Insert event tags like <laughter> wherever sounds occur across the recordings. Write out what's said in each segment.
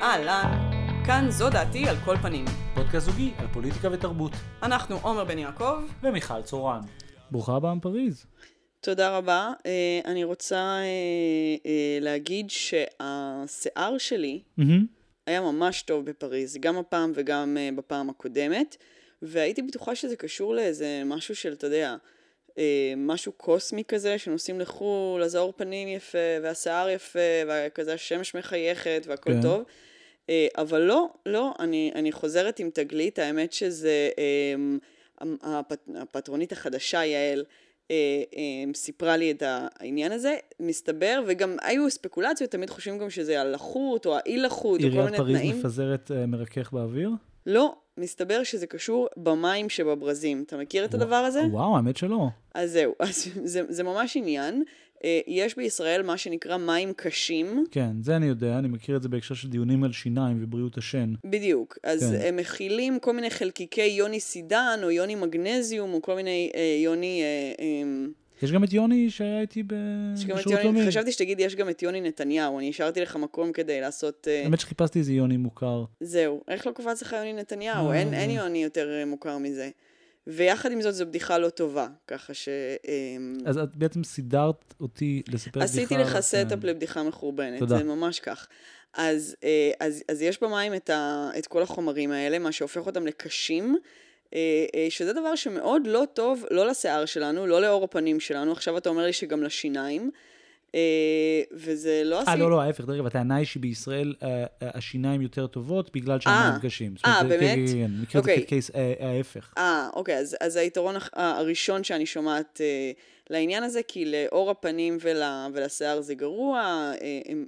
אהלן, כאן זו דעתי על כל פנים. פודקאסט זוגי על פוליטיקה ותרבות. אנחנו עומר בן יעקב. ומיכל צורן. ברוכה הבאה מפריז. תודה רבה. אה, אני רוצה אה, אה, להגיד שהשיער שלי היה ממש טוב בפריז, גם הפעם וגם בפעם הקודמת, והייתי בטוחה שזה קשור לאיזה משהו של, אתה יודע, משהו קוסמי כזה, שנוסעים לחו"ל, אז האור פנים יפה, והשיער יפה, וכזה השמש מחייכת, והכל כן. טוב. אבל לא, לא, אני, אני חוזרת עם תגלית, האמת שזה הפט, הפטרונית החדשה, יעל, אה, אה, סיפרה לי את העניין הזה, מסתבר, וגם היו ספקולציות, תמיד חושבים גם שזה הלחות או האי לחות, או כל מיני תנאים. עיריית פריז מפזרת אה, מרכך באוויר? לא, מסתבר שזה קשור במים שבברזים. אתה מכיר את הדבר הזה? וואו, האמת שלא. אז זהו, אז זה, זה ממש עניין. אה, יש בישראל מה שנקרא מים קשים. כן, זה אני יודע, אני מכיר את זה בהקשר של דיונים על שיניים ובריאות השן. בדיוק. אז כן. הם מכילים כל מיני חלקיקי יוני סידן, או יוני מגנזיום, או כל מיני אה, יוני... אה, אה, יש גם את יוני שהיה איתי בשירות לאומי. חשבתי שתגיד, יש גם את יוני נתניהו, אני השארתי לך מקום כדי לעשות... אה, האמת שחיפשתי איזה יוני מוכר. זהו, איך לא קפץ לך יוני נתניהו? אין, אין יוני יותר מוכר מזה. ויחד עם זאת זו בדיחה לא טובה, ככה ש... אמ, אז את בעצם סידרת אותי לספר בדיחה. עשיתי לך setup לבדיחה מחורבנת, תודה. זה ממש כך. אז, אה, אז, אז יש במים את, ה, את כל החומרים האלה, מה שהופך אותם לקשים, אה, אה, שזה דבר שמאוד לא טוב, לא לשיער שלנו, לא לעור הפנים שלנו, עכשיו אתה אומר לי שגם לשיניים. אה, וזה לא עשי... אה, לא, לא, ההפך, דרך אגב, הטענה היא שבישראל אה, אה, השיניים יותר טובות בגלל שהמים קשים. אה, באמת? כן, כן, כן, מכיר את זה כ case ההפך. אה, אוקיי, אז היתרון הראשון שאני שומעת לעניין הזה, כי לאור הפנים ולשיער זה גרוע,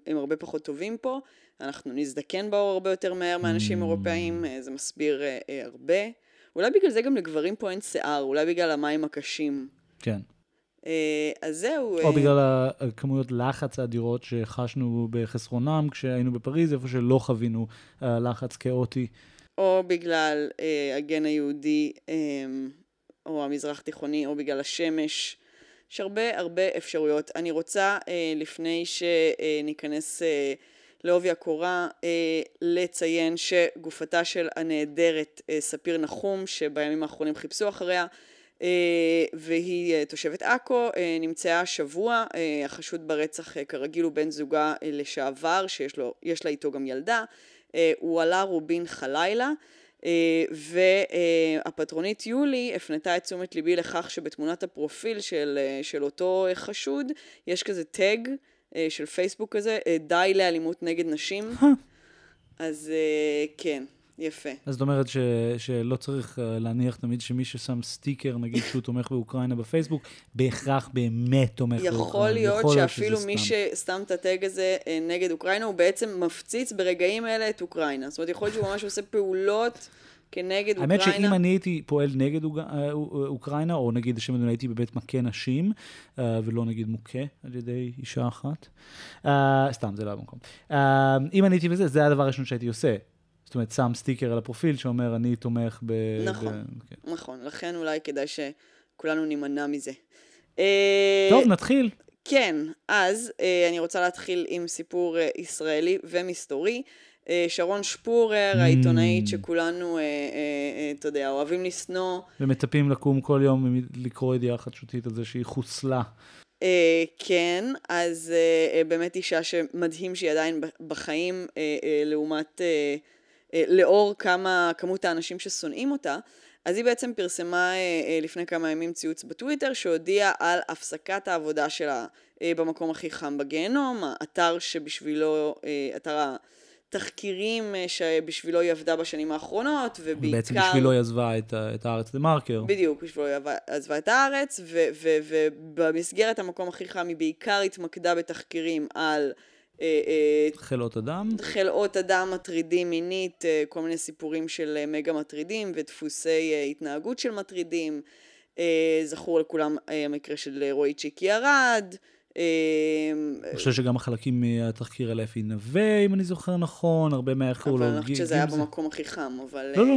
הם הרבה פחות טובים פה. אנחנו נזדקן באור הרבה יותר מהר מאנשים mm. אירופאים, זה מסביר הרבה. אולי בגלל זה גם לגברים פה אין שיער, אולי בגלל המים הקשים. כן. אה, אז זהו. או אה, בגלל הכמויות לחץ האדירות שחשנו בחסרונם כשהיינו בפריז, איפה שלא חווינו אה, לחץ כאוטי. או בגלל הגן היהודי, או המזרח תיכוני, או בגלל השמש. יש הרבה הרבה אפשרויות. אני רוצה, לפני שניכנס לעובי הקורה, לציין שגופתה של הנעדרת ספיר נחום, שבימים האחרונים חיפשו אחריה, אה, והיא אה, תושבת עכו, אה, נמצאה השבוע, החשוד ברצח כרגיל הוא בן זוגה לשעבר, שיש לו, לה איתו גם ילדה, הוא עלה רובין חלילה. והפטרונית יולי הפנתה את תשומת ליבי לכך שבתמונת הפרופיל של, של אותו חשוד יש כזה טאג של פייסבוק כזה, די לאלימות נגד נשים. אז כן. יפה. אז זאת אומרת ש, שלא צריך uh, להניח תמיד שמי ששם סטיקר, נגיד שהוא תומך באוקראינה בפייסבוק, בהכרח באמת תומך יכול באוקראינה. יכול להיות שאפילו מי ששם את הטג הזה uh, נגד אוקראינה, הוא בעצם מפציץ ברגעים אלה את אוקראינה. זאת אומרת, יכול להיות שהוא ממש עושה פעולות. כנגד אוקראינה. האמת שאם אני הייתי פועל נגד אוק... אה, אוקראינה, או נגיד לשם אדוני הייתי בבית מכה נשים, ולא נגיד מוכה על ידי אישה אחת, סתם, זה לא המקום. אם אני הייתי בזה, זה הדבר הראשון שהייתי עושה. זאת אומרת, שם סטיקר על הפרופיל שאומר, אני תומך ב... נכון, ב... כן. נכון. לכן אולי כדאי שכולנו נימנע מזה. טוב, נתחיל. כן, אז אה, אני רוצה להתחיל עם סיפור אה, ישראלי ומסתורי. אה, שרון שפורר, mm. העיתונאית שכולנו, אתה יודע, אוהבים לשנוא. ומצפים לקום כל יום לקרוא ידיעה חדשותית על זה שהיא חוסלה. כן, אז באמת אישה שמדהים שהיא עדיין בחיים לעומת אה, לאור כמה, כמות האנשים ששונאים אותה, אז היא בעצם פרסמה אה, אה, לפני כמה ימים ציוץ בטוויטר שהודיעה על הפסקת העבודה שלה במקום הכי חם בגיהנום, האתר שבשבילו, אתר התחקירים שבשבילו היא עבדה בשנים האחרונות, ובעיקר... בעצם בשבילו היא עזבה את, את הארץ דה מרקר. בדיוק, בשבילו היא עזבה את הארץ, ובמסגרת המקום הכי חם היא בעיקר התמקדה בתחקירים על... אה, אה, חלאות אדם? חלאות אדם מטרידים מינית, אה, כל מיני סיפורים של מגה מטרידים ודפוסי התנהגות של מטרידים. זכור לכולם המקרה של רועי צ'יקי ארד. אני חושב שגם החלקים מהתחקיר על אפי נווה, אם אני זוכר נכון, הרבה מהאחור אבל אני חושבת שזה היה במקום הכי חם, אבל... לא, לא,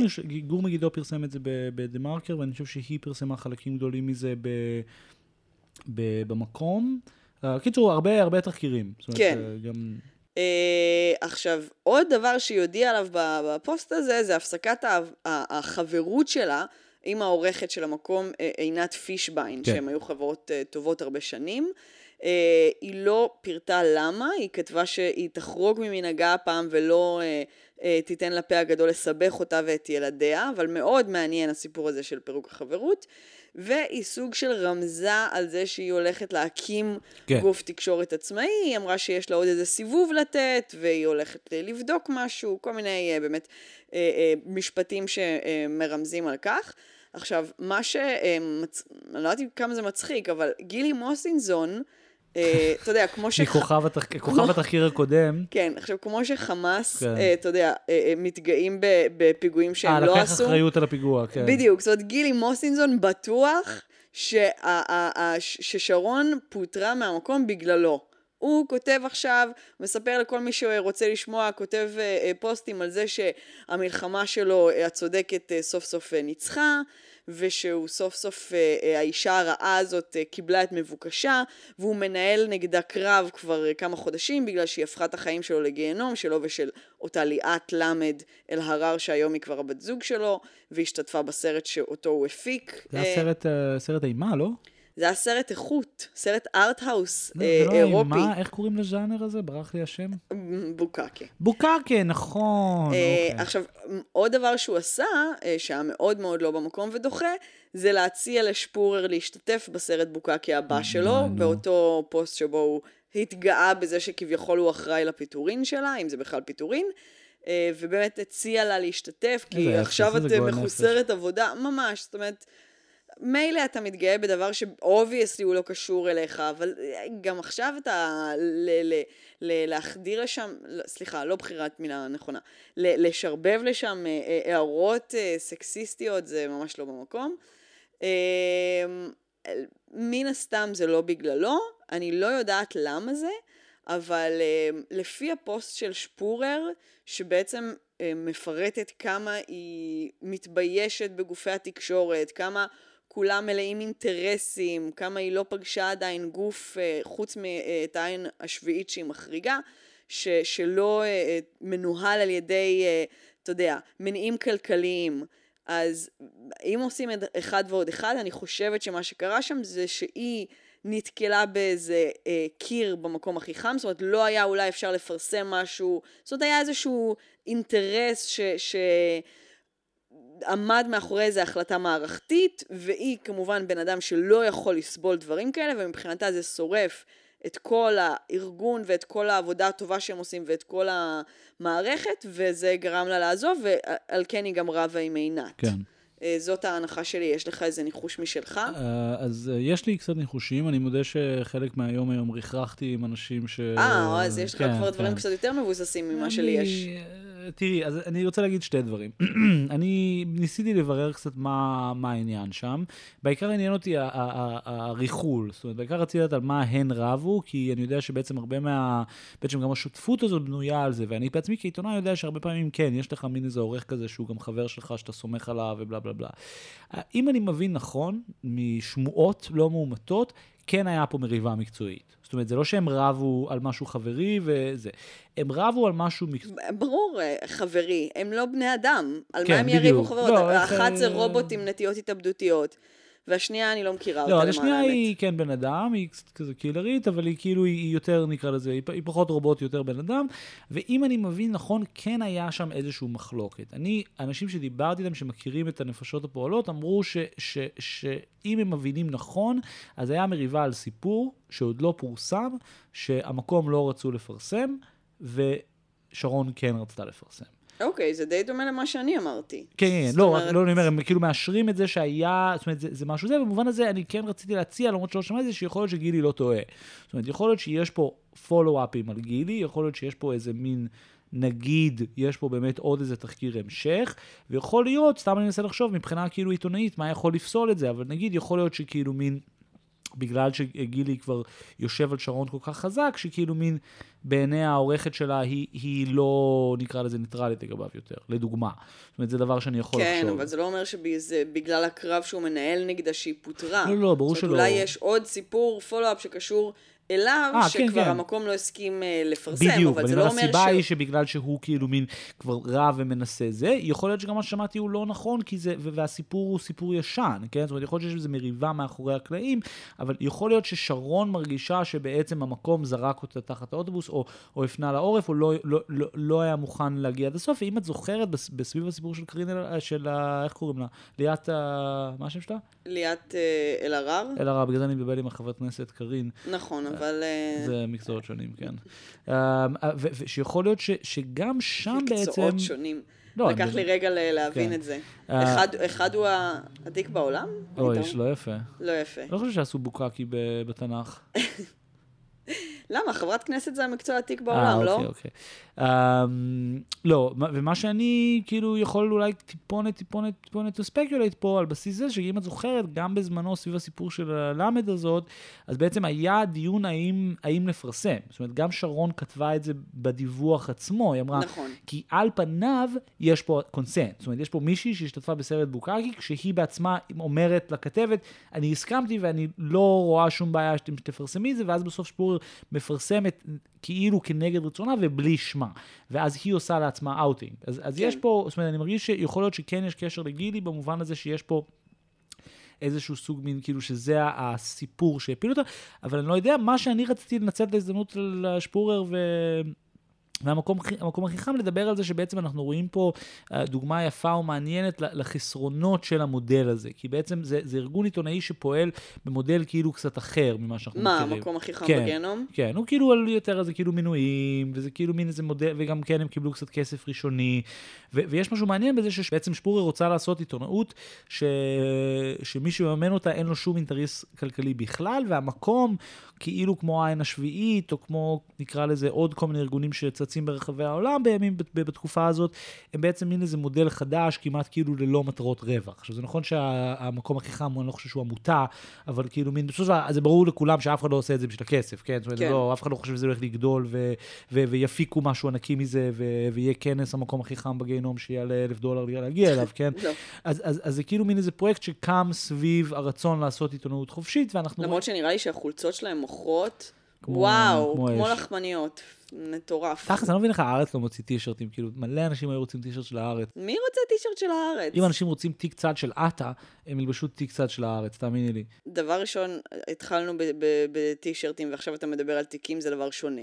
גור מגידו פרסם את זה בדה מרקר, ואני חושב שהיא פרסמה חלקים גדולים מזה במקום. קיצור, הרבה הרבה תחקירים. כן. גם... Uh, עכשיו, עוד דבר שהיא הודיעה עליו בפוסט הזה, זה הפסקת החברות שלה עם העורכת של המקום, אה, עינת פישביין, כן. שהן היו חברות טובות הרבה שנים. היא לא פירטה למה, היא כתבה שהיא תחרוג ממנהגה הפעם ולא תיתן לפה הגדול לסבך אותה ואת ילדיה, אבל מאוד מעניין הסיפור הזה של פירוק החברות. והיא סוג של רמזה על זה שהיא הולכת להקים כן. גוף תקשורת עצמאי, היא אמרה שיש לה עוד איזה סיבוב לתת, והיא הולכת לבדוק משהו, כל מיני באמת משפטים שמרמזים על כך. עכשיו, מה ש... אני לא יודעת כמה זה מצחיק, אבל גילי מוסינזון, אה, אתה יודע, כמו ש... מכוכב התחקיר הקודם. כן, עכשיו, כמו שחמאס, כן. אה, אתה יודע, אה, מתגאים בפיגועים שהם לא עשו. אה, לקח אחריות על הפיגוע, כן. בדיוק, זאת אומרת, גילי מוסינזון בטוח ששרון פוטרה מהמקום בגללו. הוא כותב עכשיו, מספר לכל מי שרוצה לשמוע, כותב פוסטים על זה שהמלחמה שלו, הצודקת, סוף סוף ניצחה. ושהוא סוף סוף, אה, אה, האישה הרעה הזאת אה, קיבלה את מבוקשה, והוא מנהל נגדה קרב כבר כמה חודשים, בגלל שהיא הפכה את החיים שלו לגיהנום, שלו ושל אותה ליאת למד אל-הרר, שהיום היא כבר הבת זוג שלו, והשתתפה בסרט שאותו הוא הפיק. זה היה סרט, סרט אימה, לא? זה היה סרט איכות, סרט art house לא, אה, לא אירופי. מה, איך קוראים לז'אנר הזה? ברח לי השם? בוקקה. בוקקה, נכון. אה, אוקיי. עכשיו, עוד דבר שהוא עשה, אה, שהיה מאוד מאוד לא במקום ודוחה, זה להציע לשפורר להשתתף בסרט בוקקה הבא שלו, באותו פוסט שבו הוא התגאה בזה שכביכול הוא אחראי לפיטורין שלה, אם זה בכלל פיטורין. ובאמת הציע לה להשתתף, כי עכשיו את מחוסרת עבודה, ממש, זאת אומרת... מילא אתה מתגאה בדבר ש obviously הוא לא קשור אליך, אבל גם עכשיו אתה ל- ל- ל- להחדיר לשם, לא, סליחה, לא בחירת מילה נכונה, ל- לשרבב לשם אה, אה, הערות אה, סקסיסטיות זה ממש לא במקום. מן הסתם זה לא בגללו, אני לא יודעת למה זה, אבל לפי הפוסט של שפורר, שבעצם מפרטת כמה היא מתביישת בגופי התקשורת, כמה כולם מלאים אינטרסים, כמה היא לא פגשה עדיין גוף, אה, חוץ מאת העין השביעית שהיא מחריגה, ש, שלא אה, מנוהל על ידי, אה, אתה יודע, מניעים כלכליים. אז אם עושים אחד ועוד אחד, אני חושבת שמה שקרה שם זה שהיא נתקלה באיזה אה, קיר במקום הכי חם, זאת אומרת לא היה אולי אפשר לפרסם משהו, זאת אומרת היה איזשהו אינטרס ש... ש עמד מאחורי איזו החלטה מערכתית, והיא כמובן בן אדם שלא יכול לסבול דברים כאלה, ומבחינתה זה שורף את כל הארגון ואת כל העבודה הטובה שהם עושים ואת כל המערכת, וזה גרם לה לעזוב, ועל כן היא גם רבה עם עינת. כן. אה, זאת ההנחה שלי, יש לך איזה ניחוש משלך? אה, אז אה, יש לי קצת ניחושים, אני מודה שחלק מהיום היום ריחרחתי עם אנשים ש... אה, אז יש לך כן, כבר דברים כן. קצת יותר מבוססים ממה שלי יש. תראי, אז אני רוצה להגיד שתי דברים. <clears throat> אני ניסיתי לברר קצת מה, מה העניין שם. בעיקר עניין אותי הריחול, זאת אומרת, בעיקר רציתי לדעת על מה הן רבו, כי אני יודע שבעצם הרבה מה... בעצם גם השותפות הזאת בנויה על זה, ואני בעצמי כעיתונאי יודע שהרבה פעמים כן, יש לך מין איזה עורך כזה שהוא גם חבר שלך, שאתה סומך עליו ובלה בלה בלה. אם אני מבין נכון, משמועות לא מאומתות, כן היה פה מריבה מקצועית. זאת אומרת, זה לא שהם רבו על משהו חברי וזה, הם רבו על משהו. ברור, אה, חברי, הם לא בני אדם. על כן, מה הם. יריבו חברות? לא, אחת איך... זה רובוט עם נטיות התאבדותיות. והשנייה אני לא מכירה לא, אותה למען האמת. לא, השנייה היא כן בן אדם, היא כזה קילרית, אבל היא כאילו, היא יותר נקרא לזה, היא, היא פחות רובוט, יותר בן אדם. ואם אני מבין נכון, כן היה שם איזושהי מחלוקת. אני, אנשים שדיברתי איתם, שמכירים את הנפשות הפועלות, אמרו ש, ש, ש, שאם הם מבינים נכון, אז היה מריבה על סיפור שעוד לא פורסם, שהמקום לא רצו לפרסם, ושרון כן רצתה לפרסם. אוקיי, okay, זה די דומה למה שאני אמרתי. כן, כן, לא, אומרת... לא, אני אומר, הם כאילו מאשרים את זה שהיה, זאת אומרת, זה, זה משהו זה, במובן הזה אני כן רציתי להציע, למרות שלא שמעתי, שיכול להיות שגילי לא טועה. זאת אומרת, יכול להיות שיש פה פולו-אפים על גילי, יכול להיות שיש פה איזה מין... נגיד, יש פה באמת עוד איזה תחקיר המשך, ויכול להיות, סתם אני מנסה לחשוב מבחינה כאילו עיתונאית, מה יכול לפסול את זה, אבל נגיד, יכול להיות שכאילו מין בגלל שגילי כבר יושב על שרון כל כך חזק, שכאילו מין בעיני העורכת שלה היא, היא לא, נקרא לזה, ניטרלית לגביו יותר, לדוגמה. זאת אומרת, זה דבר שאני יכול כן, לחשוב. כן, אבל זה לא אומר שבגלל הקרב שהוא מנהל נגדה שהיא פוטרה. לא, לא, ברור שלא. אולי יש עוד סיפור פולו-אפ שקשור אליו, 아, שכבר כן, כן. המקום לא הסכים אה, לפרסם, בדיוק, אבל זה לא אומר, אומר הסיבה ש... היא שבגלל שהוא כאילו מין כבר רב ומנסה זה, יכול להיות שגם מה ששמעתי הוא לא נכון, כי זה, והסיפור הוא סיפור ישן, כן? זאת אומרת, יכול להיות שיש איזו מריבה מאחורי הקלעים, אבל יכול להיות ששרון מרגישה שבעצם המקום זרק אותה תחת האוטובוס, או, או הפנה לעורף, או לא, לא, לא, לא היה מוכן להגיע עד הסוף, ואם את זוכרת, בס- בסביב הסיפור של קרין, של, ה- איך קוראים לה? ליאת, ה- מה השם שלה? ליאת אה, אלהרר? אלהרר, בגלל זה אני מבלבל עם החברת כנסת קרין. נכון, אבל... אה, זה מקצועות שונים, כן. אה, ו- ושיכול להיות שגם שם בעצם... מקצועות שונים. לא, לקח אני- לי רגע להבין כן. את זה. אה, אחד- אחד הוא העתיק בעולם? אוי, פתאום? שלא יפה. לא יפה. לא חושב שעשו בוקקי בתנ"ך. <laughs> למה? חברת כנסת זה המקצוע העתיק אה, בעולם, לא? אוקיי, אוקיי. אמ, לא, מה- ומה שאני כאילו יכול אולי טיפונת, טיפונת, טיפונת to speculate פה על בסיס זה, שאם את זוכרת, גם בזמנו סביב הסיפור של הלמד הזאת, אז בעצם היה דיון האם, האם לפרסם. זאת אומרת, גם שרון כתבה את זה בדיווח עצמו, היא אמרה, נכון. כי על פניו יש פה consent. זאת אומרת, יש פה מישהי שהשתתפה בסרט בוקקי, כשהיא בעצמה אומרת לכתבת, אני הסכמתי ואני לא רואה שום בעיה שאתם תפרסמי את זה, ואז בסוף שפורר מפרסמת כאילו כנגד רצונה ובלי שמה. ואז היא עושה לעצמה אאוטינג. אז, אז כן. יש פה, זאת אומרת, אני מרגיש שיכול להיות שכן יש קשר לגילי, במובן הזה שיש פה... איזשהו סוג מין, כאילו שזה הסיפור שהפיל אותה, אבל אני לא יודע, מה שאני רציתי לנצל את ההזדמנות לשפורר ו... והמקום המקום הכי חם לדבר על זה שבעצם אנחנו רואים פה אה, דוגמה יפה ומעניינת לחסרונות של המודל הזה. כי בעצם זה, זה ארגון עיתונאי שפועל במודל כאילו קצת אחר ממה שאנחנו מה, מכירים. המקום הכי חם כן. בגיהנום? כן, הוא כאילו על יותר איזה כאילו מינויים, וזה כאילו מין איזה מודל, וגם כן הם קיבלו קצת כסף ראשוני, ו- ויש משהו מעניין בזה שבעצם שפורר רוצה לעשות עיתונאות, ש- שמי שמממן אותה אין לו שום אינטרס כלכלי בכלל, והמקום כאילו כמו העין השביעית, או כמו נקרא לזה עוד כל מיני ארגונים שצצים ברחבי העולם בימים, בתקופה הזאת, הם בעצם מין איזה מודל חדש, כמעט כאילו ללא מטרות רווח. עכשיו זה נכון שהמקום הכי חם, אני לא חושב שהוא עמותה, אבל כאילו מין, בסופו של דבר, זה ברור לכולם שאף אחד לא עושה את זה בשביל הכסף, כן? זאת אומרת, כן. לא, אף אחד לא חושב שזה הולך לגדול, ו- ו- ויפיקו משהו ענקי מזה, ו- ויהיה כנס המקום הכי חם בגיהנום שיעלה אלף דולר להגיע אליו, כן? <laughs> לא. אז, אז, אז זה כאילו מין איזה פרויקט שקם סביב הרצון לעשות עיתונאות חופשית, ואנחנו... למרות שנראה לי שהחולצות שלהם מוכרות, כמו- וואו, כמו כמו. לחמניות. מטורף. תכלס, אני לא מבין איך הארץ לא מוציא טישרטים, כאילו, מלא אנשים היו רוצים טישרט של הארץ. מי רוצה טישרט של הארץ? אם אנשים רוצים תיק צד של עטה, הם ילבשו תיק צד של הארץ, תאמיני לי. דבר ראשון, התחלנו בטישרטים ועכשיו אתה מדבר על תיקים, זה דבר שונה.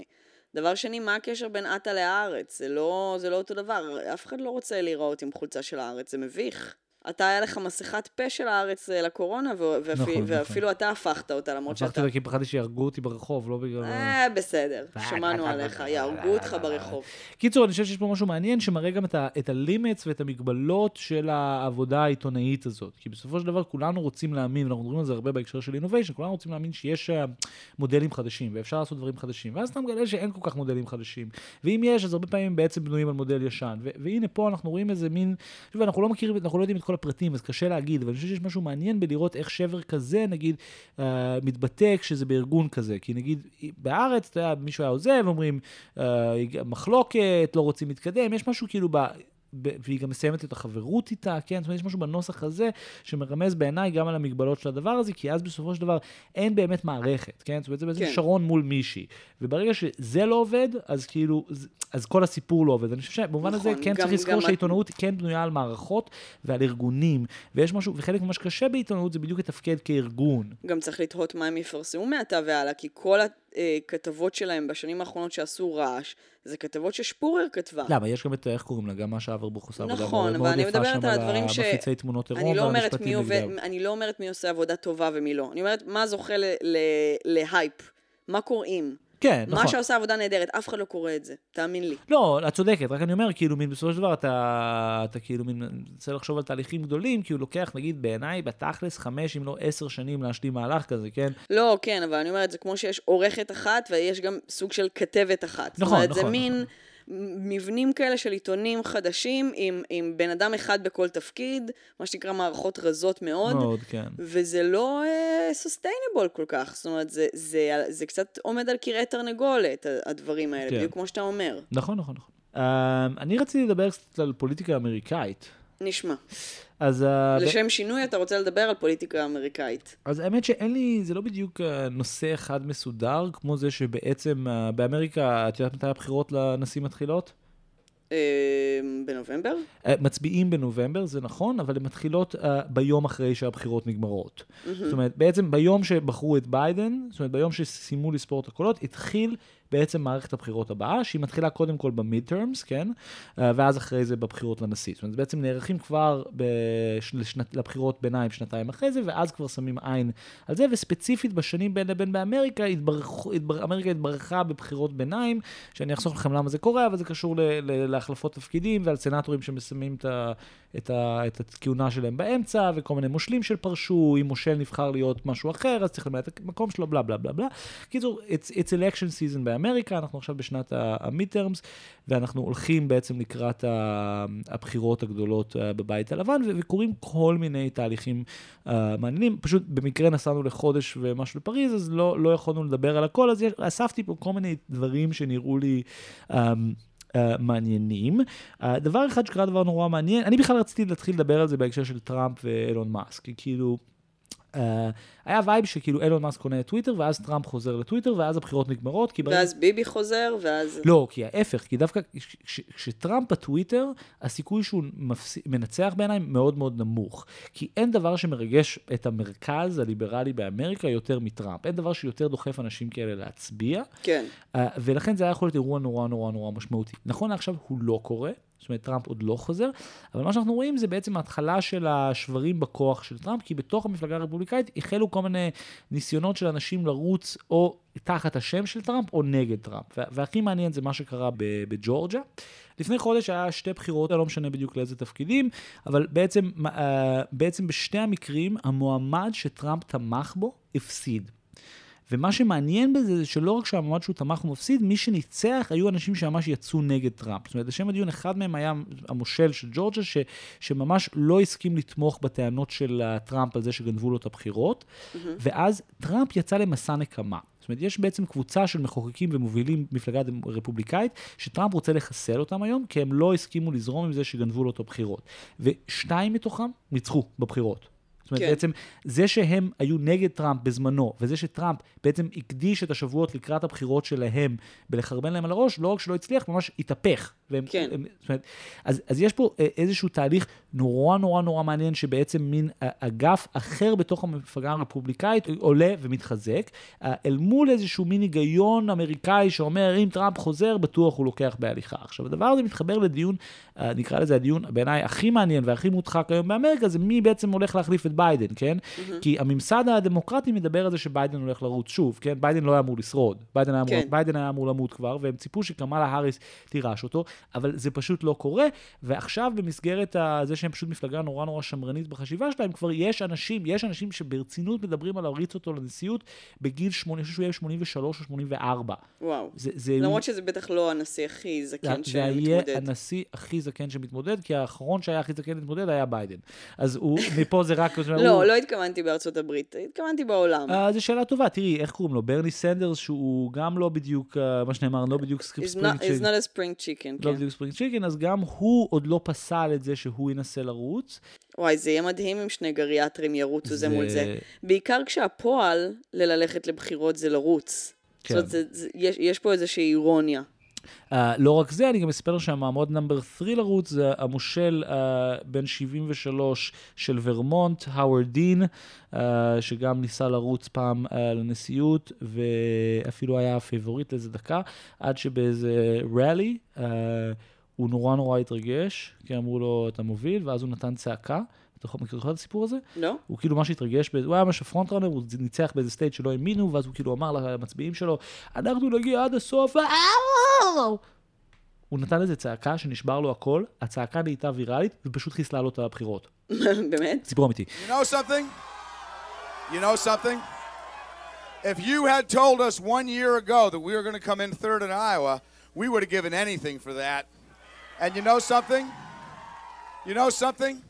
דבר שני, מה הקשר בין עטה לארץ? זה לא, זה לא אותו דבר. אף אחד לא רוצה להיראות עם חולצה של הארץ, זה מביך. אתה, היה לך מסכת פה של הארץ אה, לקורונה, ואפי- נכון, נכון. ואפילו אתה הפכת אותה, למרות הפכתי שאתה... אותה כי פחדתי שיהרגו אותי ברחוב, לא בגלל... אה, בסדר, שמענו עליך, יהרגו אותך ברחוב. קיצור, אני חושב שיש פה משהו מעניין שמראה גם את, ה- את הלימיטס ואת המגבלות של העבודה העיתונאית הזאת. כי בסופו של דבר כולנו רוצים להאמין, ואנחנו מדברים על זה הרבה בהקשר של אינוביישן, כולנו רוצים להאמין שיש אה, מודלים חדשים, ואפשר לעשות דברים חדשים. ואז אתה מגלה שאין כל כך מודלים חדשים. ואם יש, אז הרבה פעמים בעצם בנויים על מודל ישן. והנה פה אנחנו רואים איזה מין, שוב, אנחנו לא מכירים, אנחנו לא יודעים את כל הפרטים, אז קשה להגיד, אבל אני חושב שיש משהו מעניין בלראות איך שבר כזה, נגיד, אה, מתבטא כשזה בארגון כזה. כי נגיד, בארץ, אתה יודע, מישהו היה עוזב, אומרים, אה, מחלוקת, לא רוצים להתקדם, יש משהו כאילו ב... והיא גם מסיימת את החברות איתה, כן? זאת אומרת, יש משהו בנוסח הזה שמרמז בעיניי גם על המגבלות של הדבר הזה, כי אז בסופו של דבר אין באמת מערכת, כן? זאת אומרת, זה בעצם כן. שרון מול מישהי. וברגע שזה לא עובד, אז כאילו, אז כל הסיפור לא עובד. אני חושב שבמובן הזה נכון, כן גם- צריך לזכור גם- שהעיתונאות כן בנויה על מערכות ועל ארגונים, ויש משהו, וחלק ממה שקשה בעיתונאות זה בדיוק לתפקד כארגון. גם צריך לתהות מה הם יפרסמו מעתה והלאה, כי כל הכתבות שלהם בשנים האחרונות שעשו רעש, זה כתבות ששפורר כתבה. למה? יש גם את, איך קוראים לה? גם מה שאברבוך עושה עבודה נכון, מאוד אבל אני מדברת שם על הדברים ש- מפיצי תמונות עירום לא, והמשפטים נגדם. אני לא אומרת מי עושה עבודה טובה ומי לא. אני אומרת מה זוכה להייפ, מה קוראים. כן, מה נכון. שעושה עבודה נהדרת, אף אחד לא קורא את זה, תאמין לי. לא, את צודקת, רק אני אומר, כאילו, מין, בסופו של דבר אתה, אתה כאילו, מין, רוצה לחשוב על תהליכים גדולים, כי הוא לוקח, נגיד, בעיניי, בתכלס, חמש, אם לא עשר שנים להשלים מהלך כזה, כן? לא, כן, אבל אני אומרת, זה כמו שיש עורכת אחת ויש גם סוג של כתבת אחת. נכון, זאת אומרת, נכון, זה מין נכון. מבנים כאלה של עיתונים חדשים עם, עם בן אדם אחד בכל תפקיד, מה שנקרא מערכות רזות מאוד. מאוד, כן. וזה לא sustainable כל כך, זאת אומרת, זה, זה, זה קצת עומד על כרעי תרנגולת, הדברים האלה, כן. בדיוק כמו שאתה אומר. נכון, נכון, נכון. Um, אני רציתי לדבר קצת על פוליטיקה אמריקאית. נשמע. אז... Uh, לשם. שינוי אתה רוצה לדבר על פוליטיקה אמריקאית. אז האמת שאין לי, זה לא בדיוק נושא אחד מסודר, כמו זה שבעצם uh, באמריקה, את יודעת מתי הבחירות לנשיא מתחילות? בנובמבר? מצביעים בנובמבר, זה נכון, אבל הן מתחילות uh, ביום אחרי שהבחירות נגמרות. Mm-hmm. זאת אומרת, בעצם ביום שבחרו את ביידן, זאת אומרת, ביום שסיימו לספור את הקולות, התחיל בעצם מערכת הבחירות הבאה, שהיא מתחילה קודם כל במיד טרמס, כן? אה, ואז אחרי זה בבחירות לנשיא. זאת אומרת, בעצם נערכים כבר בש... לשנת... לבחירות ביניים שנתיים אחרי זה, ואז כבר שמים עין על זה, וספציפית בשנים בין לבין באמריקה, התברכ... התבר... אמריקה התברכה בבחירות ביניים, שאני אחסוך לכם למה זה קורה, אבל זה קשור ל... ל... להחלפות תפקידים ועל סנטורים שמסיימים את, ה... את, ה... את הכהונה שלהם באמצע, וכל מיני מושלים שפרשו, אם מושל נבחר להיות משהו אחר, אז צריך למלא את המקום שלו, בלה בלה בלה בלה. קיצור, it's, it's election season באמריקה, אנחנו עכשיו בשנת המיד-טרמס, ואנחנו הולכים בעצם לקראת הבחירות הגדולות אה, בבית הלבן, וקורים כל מיני תהליכים uh, מעניינים. פשוט במקרה נסענו לחודש ומשהו לפריז, אז לא, לא יכולנו לדבר על הכל, אז אספתי פה כל מיני דברים שנראו לי... Um, Uh, מעניינים. Uh, דבר אחד שקרה דבר נורא מעניין, אני בכלל רציתי להתחיל לדבר על זה בהקשר של טראמפ ואילון מאסק, כי כאילו... Uh, היה vibe שכאילו אילון מאסק קונה את טוויטר, ואז טראמפ חוזר לטוויטר, ואז הבחירות נגמרות. כי ואז ברגע... ביבי חוזר, ואז... לא, כי ההפך, כי דווקא כשטראמפ בטוויטר, הסיכוי שהוא מפס... מנצח בעיניי מאוד מאוד נמוך. כי אין דבר שמרגש את המרכז הליברלי באמריקה יותר מטראמפ. אין דבר שיותר דוחף אנשים כאלה להצביע. כן. Uh, ולכן זה היה יכול להיות אירוע נורא נורא נורא משמעותי. נכון לעכשיו הוא לא קורה. זאת אומרת, טראמפ עוד לא חוזר, אבל מה שאנחנו רואים זה בעצם ההתחלה של השברים בכוח של טראמפ, כי בתוך המפלגה הרפובליקאית החלו כל מיני ניסיונות של אנשים לרוץ או תחת השם של טראמפ או נגד טראמפ. והכי מעניין זה מה שקרה בג'ורג'ה. לפני חודש היה שתי בחירות, לא משנה בדיוק לאיזה תפקידים, אבל בעצם, אה, בעצם בשתי המקרים המועמד שטראמפ תמך בו הפסיד. ומה שמעניין בזה זה שלא רק שהמועמד שהוא תמך הוא מפסיד, מי שניצח היו אנשים שממש יצאו נגד טראמפ. זאת אומרת, לשם הדיון, אחד מהם היה המושל של ג'ורג'ה, ש, שממש לא הסכים לתמוך בטענות של טראמפ על זה שגנבו לו את הבחירות, mm-hmm. ואז טראמפ יצא למסע נקמה. זאת אומרת, יש בעצם קבוצה של מחוקקים ומובילים מפלגה רפובליקאית, שטראמפ רוצה לחסל אותם היום, כי הם לא הסכימו לזרום עם זה שגנבו לו את הבחירות. ושניים מתוכם ניצחו בבחירות. זאת אומרת, כן. בעצם זה שהם היו נגד טראמפ בזמנו, וזה שטראמפ בעצם הקדיש את השבועות לקראת הבחירות שלהם בלחרבן להם על הראש, לא רק שלא הצליח, ממש התהפך. והם, כן. הם, זאת אומרת, אז, אז יש פה אה, איזשהו תהליך נורא נורא נורא מעניין, שבעצם מין אה, אגף אחר בתוך המפלגה הרפובליקאית עולה ומתחזק, אה, אל מול איזשהו מין היגיון אמריקאי שאומר, אם טראמפ חוזר, בטוח הוא לוקח בהליכה. עכשיו, הדבר הזה מתחבר לדיון, נקרא לזה הדיון בעיניי הכי מעניין והכי מודחק היום באמריקה, זה מי בעצם הולך להחליף את ביידן, כן? Mm-hmm. כי הממסד הדמוקרטי מדבר על זה שביידן הולך לרוץ שוב, כן? ביידן לא היה אמור לשרוד. ביידן היה, כן. אמור, ביידן היה אמור למות כבר, והם ציפו שקמאלה האריס תירש אותו, אבל זה פשוט לא קורה. ועכשיו במסגרת זה שהם פשוט מפלגה נורא נורא שמרנית בחשיבה שלהם, כבר יש אנשים, יש אנשים שברצינות מדברים על להריץ אותו לנשיאות בגיל 8, אני חושב שהוא יהיה 83 או 84. וואו. זה, זה למרות הוא... שזה בטח לא הנשיא הכי זקן שמתמודד. זה יהיה הנשיא הכי זקן שמתמודד, כי האחרון שהיה הכי זקן להתמודד היה ביידן. אז הוא, מפה זה רק... לא, הוא... לא התכוונתי בארצות הברית, התכוונתי בעולם. Uh, זו שאלה טובה, תראי, איך קוראים לו? ברני סנדרס, שהוא גם לא בדיוק, uh, מה שנאמר, לא בדיוק spring chicken. He's not a spring chicken, לא כן. בדיוק spring chicken, אז גם הוא עוד לא פסל את זה שהוא ינסה לרוץ. וואי, זה יהיה מדהים אם שני גריאטרים ירוצו זה, מול זה. בעיקר כשהפועל ללכת לבחירות זה לרוץ. כן. זאת אומרת, יש, יש פה איזושהי אירוניה. Uh, לא רק זה, אני גם אספר שהמועמד number 3 לרוץ זה המושל uh, בן 73 של ורמונט, האוורד דין, uh, שגם ניסה לרוץ פעם uh, לנשיאות, ואפילו היה favorite איזה דקה, עד שבאיזה rally, uh, הוא נורא נורא התרגש, כי אמרו לו, אתה מוביל, ואז הוא נתן צעקה. אתה מכיר את הסיפור הזה? לא. הוא כאילו ממש התרגש, הוא היה ממש ה front runner, הוא ניצח באיזה state שלא האמינו, ואז הוא כאילו אמר למצביעים שלו, אנחנו נגיע עד הסוף, הוא נתן איזה צעקה שנשבר לו הכל, הצעקה נהייתה ויראלית, ופשוט חיסלה לו את הבחירות. <laughs> באמת? סיפור אמיתי. You know something? You know something? If you had told us one year ago that we were going to come in third in Iowa, we would have given anything for that. And you know something? You know something?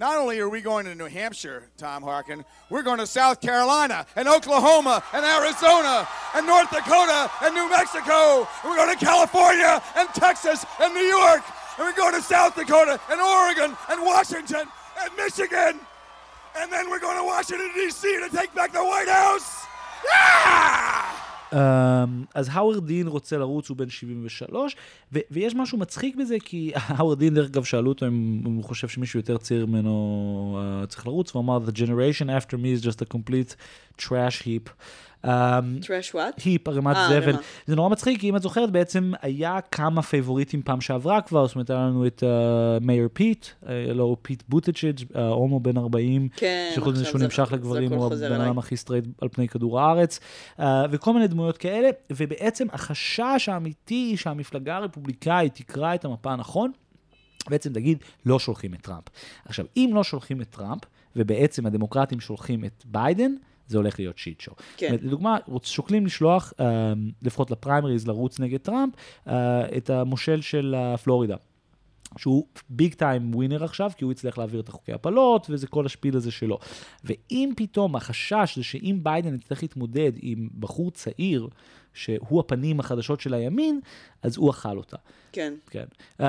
Not only are we going to New Hampshire, Tom Harkin, we're going to South Carolina and Oklahoma and Arizona and North Dakota and New Mexico. And we're going to California and Texas and New York and we're going to South Dakota and Oregon and Washington and Michigan. And then we're going to Washington, D.C. to take back the White House. Yeah! Um, אז האוורד דין רוצה לרוץ, הוא בן 73, ו- ויש משהו מצחיק בזה, כי <laughs> האוורד דין, דרך אגב, שאלו אותו אם הוא חושב שמישהו יותר צעיר ממנו uh, צריך לרוץ, והוא אמר, The generation after me is just a complete trash heap. Trash what? Heap, ערימת אה, זבל. זה נורא מצחיק, כי אם את זוכרת, בעצם היה כמה פייבוריטים פעם שעברה כבר, זאת אומרת, היה לנו את Mayor פיט, אה, לא, פיט בוטג'יג', הומו בן 40, כן, שחוץ מזה שהוא נמשך לגברים, הוא הבן אדם הכי סטרייט על פני כדור הארץ, וכל מיני דמויות כאלה, ובעצם החשש האמיתי שהמפלגה הרפובליקאית תקרא את המפה הנכון, בעצם תגיד, לא שולחים את טראמפ. עכשיו, אם לא שולחים את טראמפ, ובעצם הדמוקרטים שולחים את ביידן, זה הולך להיות shit show. כן. לדוגמה, שוקלים לשלוח, אה, לפחות לפריימריז, לרוץ נגד טראמפ, אה, את המושל של פלורידה. שהוא big time winner עכשיו, כי הוא הצליח להעביר את החוקי הפלות, וזה כל השפיל הזה שלו. ואם פתאום החשש זה שאם ביידן יצטרך להתמודד עם בחור צעיר, שהוא הפנים החדשות של הימין, אז הוא אכל אותה. כן. כן. Uh,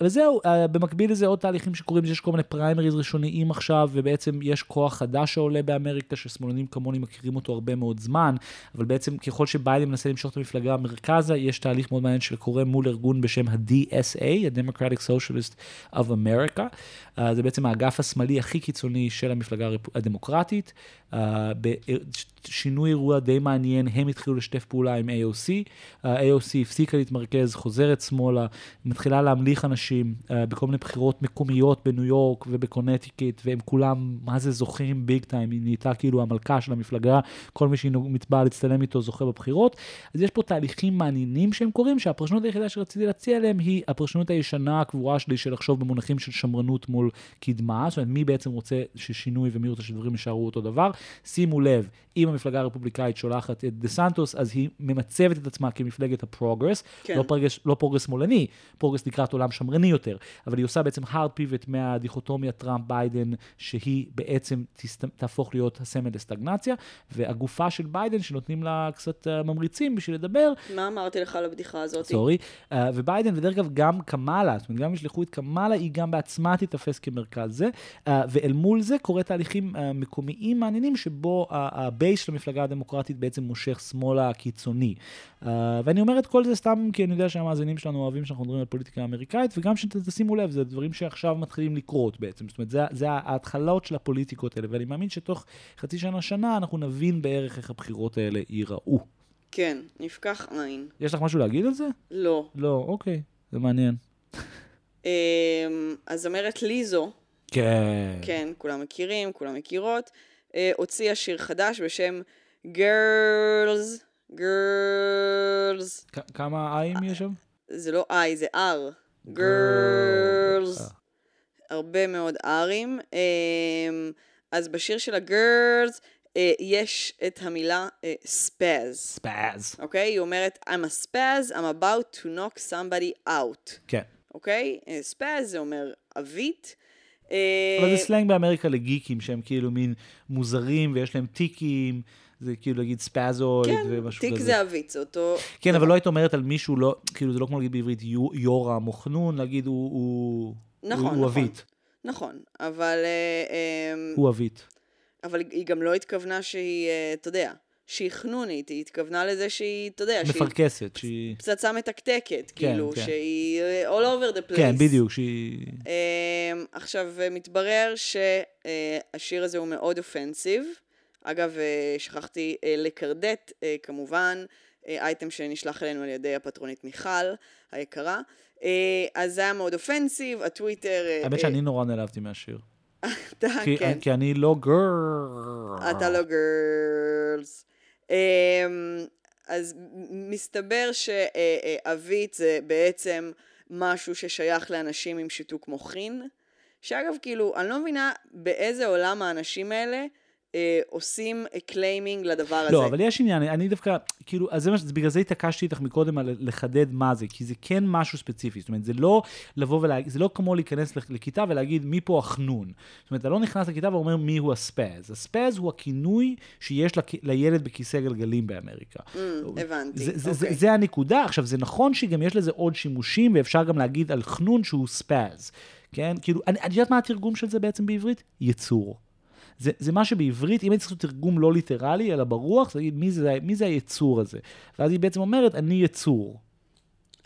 וזהו, uh, במקביל לזה עוד תהליכים שקורים, יש כל מיני פריימריז ראשוניים עכשיו, ובעצם יש כוח חדש שעולה באמריקה, ששמאלנים כמוני מכירים אותו הרבה מאוד זמן, אבל בעצם ככל שביידן מנסה למשוך את המפלגה מרכזה, יש תהליך מאוד מעניין שקורה מול ארגון בשם ה-DSA, ה-Democratic Socialist of America. Uh, זה בעצם האגף השמאלי הכי קיצוני של המפלגה הדמוקרטית. Uh, בשינוי אירוע די מעניין, הם התחילו לשתף פעולה עם AOC. ה-AOC הפסיקה להתמרכז, חוזרת שמאלה, מתחילה להמליך אנשים uh, בכל מיני בחירות מקומיות בניו יורק ובקונטיקט, והם כולם, מה זה זוכים ביג טיים, היא נהייתה כאילו המלכה של המפלגה, כל מי שהיא באה להצטלם איתו זוכה בבחירות. אז יש פה תהליכים מעניינים שהם קורים, שהפרשנות היחידה שרציתי להציע להם היא הפרשנות הישנה הקבועה שלי של לחשוב במונחים של שמרנות מול קדמה, זאת אומרת מי בעצם רוצה ששינוי ומי רוצה שדברים יישארו אותו דבר. שימו לב, אם המפלגה הרפובליקאית שולחת את דה סנטוס, אז היא ממצבת את עצמה כמפלגת ה progress, כן. לא, progress, לא progress שמאלני, progress לקראת עולם שמרני יותר, אבל היא עושה בעצם hard pivot מהדיכוטומיה טראמפ-ביידן, שהיא בעצם תסת... תהפוך להיות הסמל לסטגנציה, והגופה של ביידן, שנותנים לה קצת uh, ממריצים בשביל לדבר, מה אמרתי לך על הבדיחה הזאת? sorry, uh, וביידן, ודרך אגב גם קמאלה, זאת אומרת, גם אם ישלחו את קמאלה, היא גם בעצמה תיתפס כמרכז זה, uh, ואל מול זה קורה תהליכים uh, מקומיים מעניינים, שבו uh, ה base של המפלגה הדמוקרטית בעצם מושך שמאלה קיצוני. Uh, ואני אומר את כל זה סתם כי אני יודע שהמאזינים שלנו אוהבים שאנחנו מדברים על פוליטיקה אמריקאית, וגם שתשימו לב, זה דברים שעכשיו מתחילים לקרות בעצם. זאת אומרת, זה, זה ההתחלות של הפוליטיקות האלה, ואני מאמין שתוך חצי שנה, שנה, אנחנו נבין בערך איך הבחירות האלה ייראו. כן, נפקח עין. יש לך משהו להגיד על זה? לא. לא, אוקיי, זה מעניין. אמ, הזמרת ליזו, כן. כן, כולם מכירים, כולם מכירות, אה, הוציאה שיר חדש בשם Girls, Girls, כ- כמה איים יש שם? זה לא I, זה. Girls, אה. הרבה מאוד R'ים. אמ, אז בשיר של ה-Girls אה, יש את המילה אה, spaz. ספאז. אוקיי? היא אומרת, I'm a spaz, I'm about to knock somebody out. כן. אוקיי? ספאז זה אומר עווית. אה, אבל זה סלנג באמריקה לגיקים שהם כאילו מין מוזרים ויש להם טיקים, זה כאילו להגיד ספאזויד כן, ומשהו תיק כזה. זה עווית, זה אותו... כן, אבל לא היית אומרת על מישהו, לא, כאילו זה לא כמו להגיד בעברית יו- יורם או חנון, להגיד הוא... הוא נכון, הוא נכון. עווית. נכון, אבל... אה, אה, הוא עווית. אבל היא גם לא התכוונה שהיא, אה, אתה יודע, שהיא חנונית, היא התכוונה לזה שהיא, אתה יודע, שהיא מפרכסת, שהיא... פצצה מתקתקת, כן, כאילו, כן. שהיא אה, all over the place. כן, בדיוק, שהיא... אמ, עכשיו, מתברר שהשיר הזה הוא מאוד אופנסיב. אגב, אה, שכחתי אה, לקרדט, אה, כמובן, אייטם שנשלח אלינו על ידי הפטרונית מיכל היקרה. אז זה היה מאוד offensive, הטוויטר... האמת שאני נורא נעלבתי מהשיר. <laughs> אתה, כן. כי אני לא גר... אתה לא girls. אז מסתבר שעווית זה בעצם משהו ששייך לאנשים עם שיתוק מוחין, שאגב, כאילו, אני לא מבינה באיזה עולם האנשים האלה אה, עושים claiming לדבר הזה. לא, אבל יש עניין, אני דווקא, כאילו, אז זה מה, בגלל זה התעקשתי איתך מקודם על לחדד מה זה, כי זה כן משהו ספציפי. זאת אומרת, זה לא לבוא ולהגיד, זה לא כמו להיכנס לכיתה ולהגיד מי פה החנון. זאת אומרת, אתה לא נכנס לכיתה ואומר מי הוא הספאז. הספאז הוא הכינוי שיש לילד בכיסא גלגלים באמריקה. Mm, הבנתי, זה, זה, אוקיי. זה, זה הנקודה. עכשיו, זה נכון שגם יש לזה עוד שימושים, ואפשר גם להגיד על חנון שהוא ספאז. כן? כאילו, אני, אני יודעת מה התרגום של זה בעצם בעברית? יצור. זה, זה מה שבעברית, אם הייתי צריך תרגום לא ליטרלי, אלא ברוח, זה להגיד, מי זה, מי זה היצור הזה? ואז היא בעצם אומרת, אני יצור.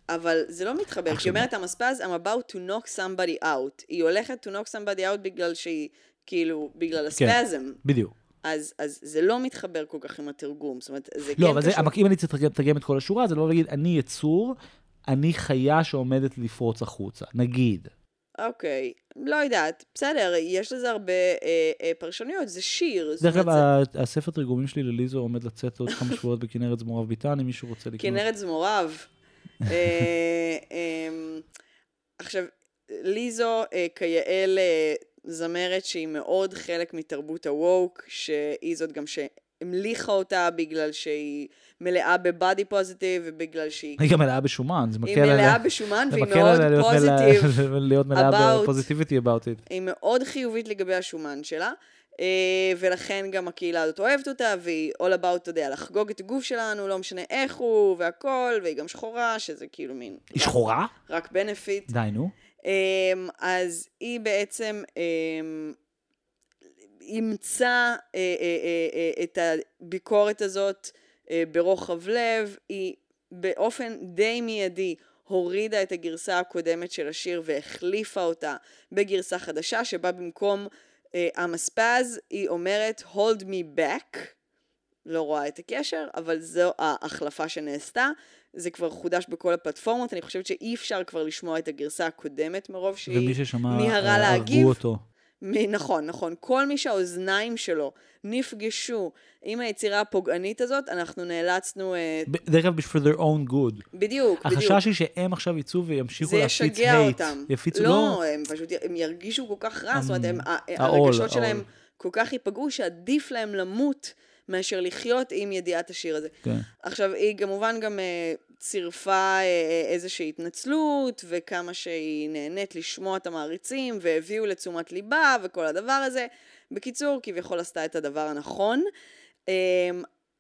אבל זה לא מתחבר, כי היא אומרת המספז, I'm about to knock somebody out. היא הולכת to knock somebody out בגלל שהיא, כאילו, בגלל הספזם. כן, בדיוק. אז, אז זה לא מתחבר כל כך עם התרגום, זאת אומרת, זה לא, כן אבל קשור. זה, אם אני צריך לתרגם את כל השורה, זה לא להגיד, אני יצור, אני חיה שעומדת לפרוץ החוצה, נגיד. אוקיי, לא יודעת, בסדר, יש לזה הרבה אה, אה, פרשנויות, זה שיר. דרך אגב, זה- הספר תרגומים שלי לליזו עומד לצאת עוד כמה שבועות בכנרת זמורב ביטן, אם מישהו רוצה לקנות. כנרת זמוריו. <laughs> אה, אמ, עכשיו, ליזו אה, כיאה לזמרת שהיא מאוד חלק מתרבות הווק, שהיא זאת גם שהמליכה אותה בגלל שהיא מלאה בבאדי פוזיטיב ובגלל שהיא היא גם מלאה בשומן, זה מקל היא עליה. מלאה בשומן והיא מאוד פוזיטיב. להיות מלאה about- בפוזיטיביטי about it. היא מאוד חיובית לגבי השומן שלה, אה, ולכן גם הקהילה הזאת אוהבת אותה, והיא all about, אתה יודע, לחגוג את הגוף שלנו, לא משנה איך הוא והכל, והיא גם שחורה, שזה כאילו מין... היא שחורה? רק בנפיט. די, נו. אמ, אז היא בעצם אמ, אימצה אה, אה, אה, אה, את הביקורת הזאת אה, ברוחב לב, היא באופן די מיידי הורידה את הגרסה הקודמת של השיר והחליפה אותה בגרסה חדשה שבה במקום אה, המספז היא אומרת hold me back לא רואה את הקשר, אבל זו ההחלפה שנעשתה. זה כבר חודש בכל הפלטפורמות, אני חושבת שאי אפשר כבר לשמוע את הגרסה הקודמת מרוב שהיא ומי ששמע, מיהרה אה, להגיב. הרגו אותו. נכון, נכון. כל מי שהאוזניים שלו נפגשו עם היצירה הפוגענית הזאת, אנחנו נאלצנו... אה, דרך אגב, for their own good. בדיוק, בדיוק. החשש היא שהם עכשיו יצאו וימשיכו זה להפיץ ישגע הייט. אותם. יפיצו, לא, הם פשוט, הם ירגישו כל כך רע, זאת אומרת, העול, הרגשות שלהם. כל כך ייפגעו, שעדיף להם למות מאשר לחיות עם ידיעת השיר הזה. כן. עכשיו, היא כמובן גם אה, צירפה אה, אה, איזושהי התנצלות, וכמה שהיא נהנית לשמוע את המעריצים, והביאו לתשומת ליבה, וכל הדבר הזה. בקיצור, כביכול עשתה את הדבר הנכון. אה,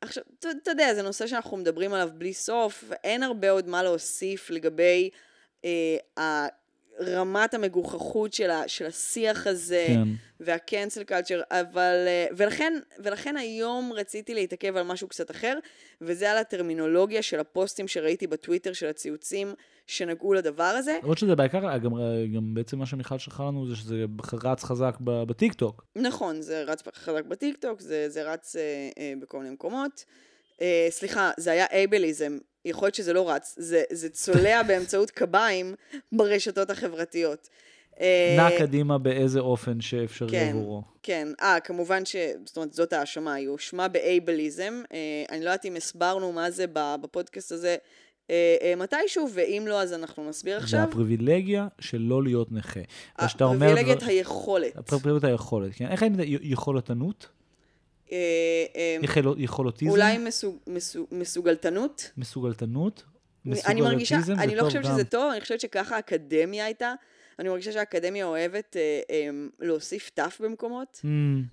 עכשיו, אתה יודע, זה נושא שאנחנו מדברים עליו בלי סוף, ואין הרבה עוד מה להוסיף לגבי אה, רמת המגוחכות של, ה, של השיח הזה, כן. והקנסל קלצ'ר, אבל, אה, ולכן, ולכן היום רציתי להתעכב על משהו קצת אחר, וזה על הטרמינולוגיה של הפוסטים שראיתי בטוויטר של הציוצים שנגעו לדבר הזה. למרות שזה בעיקר, גם, גם בעצם מה שמיכל שלחה לנו זה שזה רץ חזק בטיקטוק. נכון, זה רץ חזק בטיקטוק, זה, זה רץ אה, אה, בכל מיני מקומות. אה, סליחה, זה היה אייבליזם, יכול להיות שזה לא רץ, זה, זה צולע <laughs> באמצעות קביים ברשתות החברתיות. אה, נע קדימה באיזה אופן שאפשרי כן, עבורו. כן. אה, כמובן ש... זאת אומרת, זאת ההאשמה, היא הואשמה באייבליזם. אה, אני לא יודעת אם הסברנו מה זה בפודקאסט הזה אה, אה, מתישהו, ואם לא, אז אנחנו נסביר זה עכשיו. הפריבילגיה של לא להיות נכה. הפריבילגיית היכולת. הפריבילגיית היכולת, כן. איך יודע, יכולתנות? אה, אה, יכול- יכולוטיזם? אולי מסוג, מסוג, מסוגלתנות? מסוגלתנות? אני מרגישה, מסוגלטיזם? אני זה לא טוב חושבת גם. שזה טוב, אני חושבת שככה האקדמיה הייתה. אני מרגישה שהאקדמיה אוהבת אה, אה, להוסיף תף במקומות. Mm,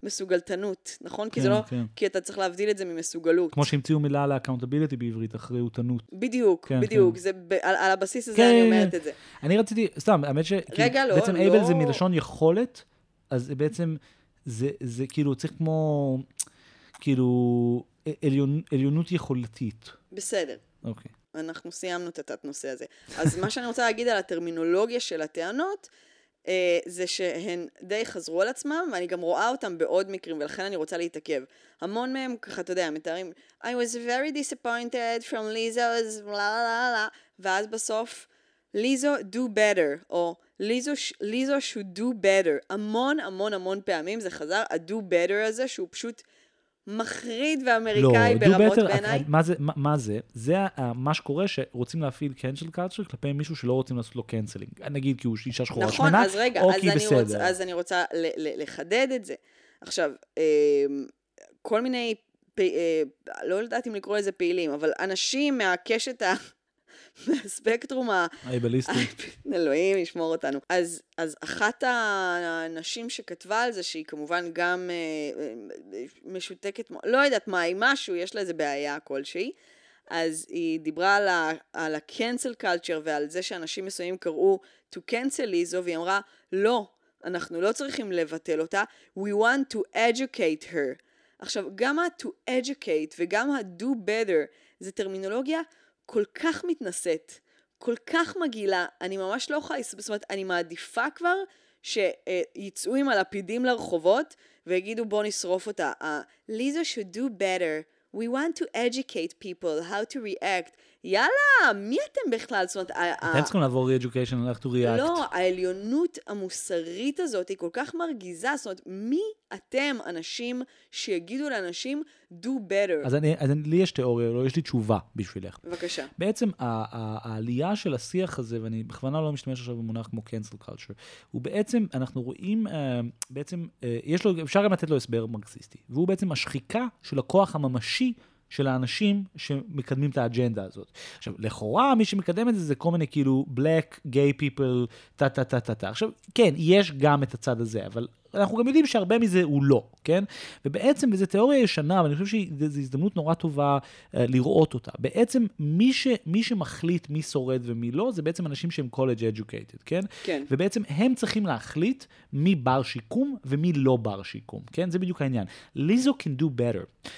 מסוגלתנות, נכון? כי כן, זה לא, כן. כי אתה צריך להבדיל את זה ממסוגלות. כמו שהמציאו מילה ל-accountability בעברית, אחריותנות. בדיוק, כן, בדיוק, כן. זה ב, על, על הבסיס הזה כן, אני כן, אומרת כן. את זה. אני רציתי, סתם, האמת ש... רגע, לא, בעצם לא. אייבל זה מלשון יכולת, אז זה בעצם, זה, זה כאילו צריך כמו, כאילו, עליון, עליונות יכולתית. בסדר, אוקיי. אנחנו סיימנו את התת-נושא הזה. אז מה שאני רוצה להגיד על הטרמינולוגיה של הטענות, אה, זה שהן די חזרו על עצמם, ואני גם רואה אותם בעוד מקרים, ולכן אני רוצה להתעכב. המון מהם, ככה, אתה יודע, מתארים, I was very disappointed from Lizzo's la la la la, ואז בסוף, ליזו do better, או ליזו, should do better. המון המון המון פעמים זה חזר, ה-do better הזה, שהוא פשוט מחריד ואמריקאי לא, ברמות do better, בעיניי. מה זה, מה, מה זה? זה ה- מה שקורה שרוצים להפעיל cancel culture כלפי מישהו שלא רוצים לעשות לו קנצלינג. נגיד כי הוא אישה שחורה נכון, שמנה, אז רגע, או אז כי אני, בסדר. רוצה, אז אני רוצה ל- ל- לחדד את זה. עכשיו, אמ, כל מיני, פ, אה, לא יודעת אם לקרוא לזה פעילים, אבל אנשים מהקשת ה... מהספקטרום ה... האייבליסטי. <laughs> אלוהים ישמור אותנו. אז, אז אחת הנשים שכתבה על זה, שהיא כמובן גם אה, אה, משותקת, לא יודעת מה, היא משהו, יש לה איזה בעיה כלשהי. אז היא דיברה על ה, על ה-cancel culture ועל זה שאנשים מסוימים קראו to cancel ליזו, והיא אמרה, לא, אנחנו לא צריכים לבטל אותה, we want to educate her. עכשיו, גם ה-to educate וגם ה-do better זה טרמינולוגיה כל כך מתנשאת, כל כך מגעילה, אני ממש לא יכולה, זאת אומרת, אני מעדיפה כבר שיצאו עם הלפידים לרחובות ויגידו בוא נשרוף אותה. ליזה should do better. We want to educate people how to react. יאללה, מי אתם בכלל? זאת אומרת, אתם צריכים לעבור re-education איך to react. לא, העליונות המוסרית הזאת היא כל כך מרגיזה. זאת אומרת, מי אתם, אנשים, שיגידו לאנשים do better? אז, אני, אז אני, לי יש תיאוריה, לא, יש לי תשובה בשבילך. בבקשה. בעצם העלייה של השיח הזה, ואני בכוונה לא משתמש עכשיו במונח כמו cancel culture, הוא בעצם, אנחנו רואים, אה, בעצם, אה, יש לו, אפשר גם לתת לו הסבר מרקסיסטי, והוא בעצם השחיקה של הכוח הממשי של האנשים שמקדמים את האג'נדה הזאת. עכשיו, לכאורה, מי שמקדם את זה זה כל מיני כאילו black, gay people, טה טה טה טה טה. עכשיו, כן, יש גם את הצד הזה, אבל אנחנו גם יודעים שהרבה מזה הוא לא, כן? ובעצם, וזו תיאוריה ישנה, ואני חושב שזו הזדמנות נורא טובה uh, לראות אותה. בעצם, מי, ש, מי שמחליט מי שורד ומי לא, זה בעצם אנשים שהם college educated, כן? כן. ובעצם הם צריכים להחליט מי בר שיקום ומי לא בר שיקום, כן? זה בדיוק העניין. ליזו can do better.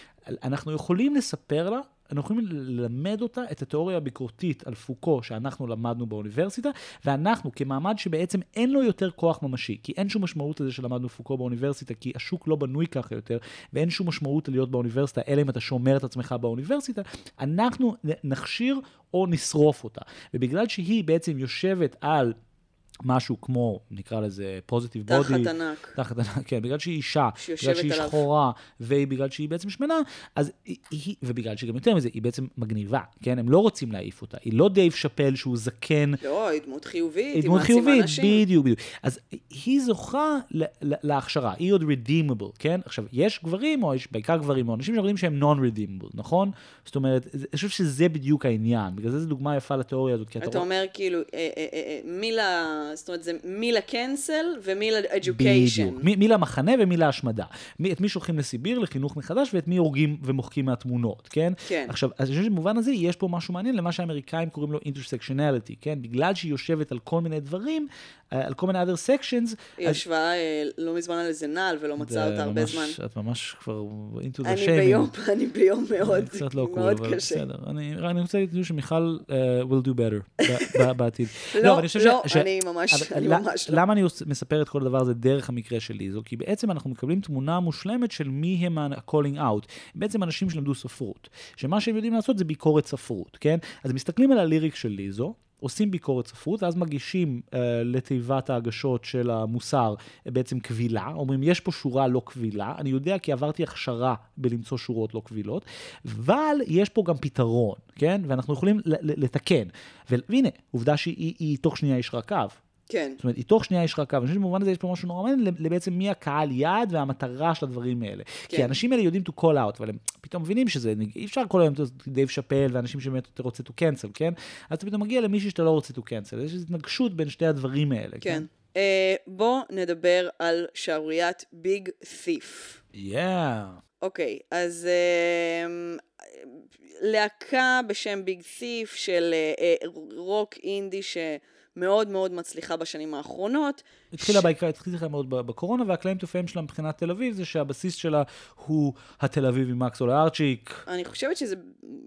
אנחנו יכולים לספר לה, אנחנו יכולים ללמד אותה את התיאוריה הביקורתית על פוקו שאנחנו למדנו באוניברסיטה, ואנחנו כמעמד שבעצם אין לו יותר כוח ממשי, כי אין שום משמעות לזה שלמדנו פוקו באוניברסיטה, כי השוק לא בנוי ככה יותר, ואין שום משמעות להיות באוניברסיטה, אלא אם אתה שומר את עצמך באוניברסיטה, אנחנו נכשיר או נשרוף אותה. ובגלל שהיא בעצם יושבת על משהו כמו, נקרא לזה פוזיטיב בודי. תחת ענק. תחת ענק, כן, בגלל שהיא אישה, בגלל שהיא עליו. שחורה, ובגלל שהיא בעצם שמנה, אז היא, ובגלל שגם יותר מזה, היא בעצם מגניבה, כן? הם לא רוצים להעיף אותה. היא לא דייב שאפל שהוא זקן. לא, היא דמות חיובית, היא דמות חיובית, אנשים. בדיוק, בדיוק. אז היא זוכה להכשרה, היא עוד redeemable, כן? עכשיו, יש גברים, או יש בעיקר גברים, או אנשים שאומרים שהם non-redeemable, נכון? זאת אומרת, אני חושב שזה בדיוק העניין, בגלל זה זו דוגמה יפה לתיאוריה הזאת. אתה אומר כאילו, אה, אה, אה, מי זאת אומרת, זה מי ל cancel ומי ל education. בדיוק. מי, מי למחנה ומי להשמדה. מי, את מי שולחים לסיביר, לחינוך מחדש, ואת מי הורגים ומוחקים מהתמונות, כן? כן. עכשיו, אז אני חושב שבמובן הזה יש פה משהו מעניין למה שהאמריקאים קוראים לו intersectionality, כן? בגלל שהיא יושבת על כל מיני דברים, אה, על כל מיני other sections. היא אז... ישבה אה, לא מזמן על איזה נעל ולא מצאה אותה הרבה זמן. את ממש כבר into the אני <laughs> ביום, אני ביום מאוד, קצת לא מאוד קול, קשה. בסדר. אני, אני רוצה להגיד שמיכל uh, will do better בעתיד. לא, לא, לא, אני ממש אני ממש לא. למה אני מספר את כל הדבר הזה דרך המקרה של ליזו? כי בעצם אנחנו מקבלים תמונה מושלמת של מי הם ה-calling out. בעצם אנשים שלמדו ספרות. שמה שהם יודעים לעשות זה ביקורת ספרות, כן? אז מסתכלים על הליריק של ליזו, עושים ביקורת ספרות, ואז מגישים uh, לתיבת ההגשות של המוסר בעצם קבילה, אומרים יש פה שורה לא קבילה, אני יודע כי עברתי הכשרה בלמצוא שורות לא קבילות, אבל יש פה גם פתרון, כן? ואנחנו יכולים לתקן. והנה, עובדה שהיא תוך שנייה ישרה קו. כן. זאת אומרת, היא שנייה ישרה קו. אני חושב שבמובן הזה יש פה משהו נורא מעניין לבעצם מי הקהל יעד והמטרה של הדברים האלה. כן. כי האנשים האלה יודעים to call out, אבל הם פתאום מבינים שזה, אי אפשר כל היום דייב שאפל ואנשים שבאמת אתה רוצה to cancel, כן? אז אתה פתאום מגיע למישהו שאתה לא רוצה to cancel. יש התנגשות בין שתי הדברים האלה. כן. כן? Uh, בוא נדבר על שערוריית ביג ת'יף. יאה. אוקיי, אז uh, להקה בשם ביג ת'יף של uh, רוק אינדי ש... מאוד מאוד מצליחה בשנים האחרונות. התחילה ש... בעיקר, התחילה מאוד בקורונה, והקלעים תופעים שלה מבחינת תל אביב, זה שהבסיס שלה הוא התל אביבי מקסול ארצ'יק. אני חושבת שזה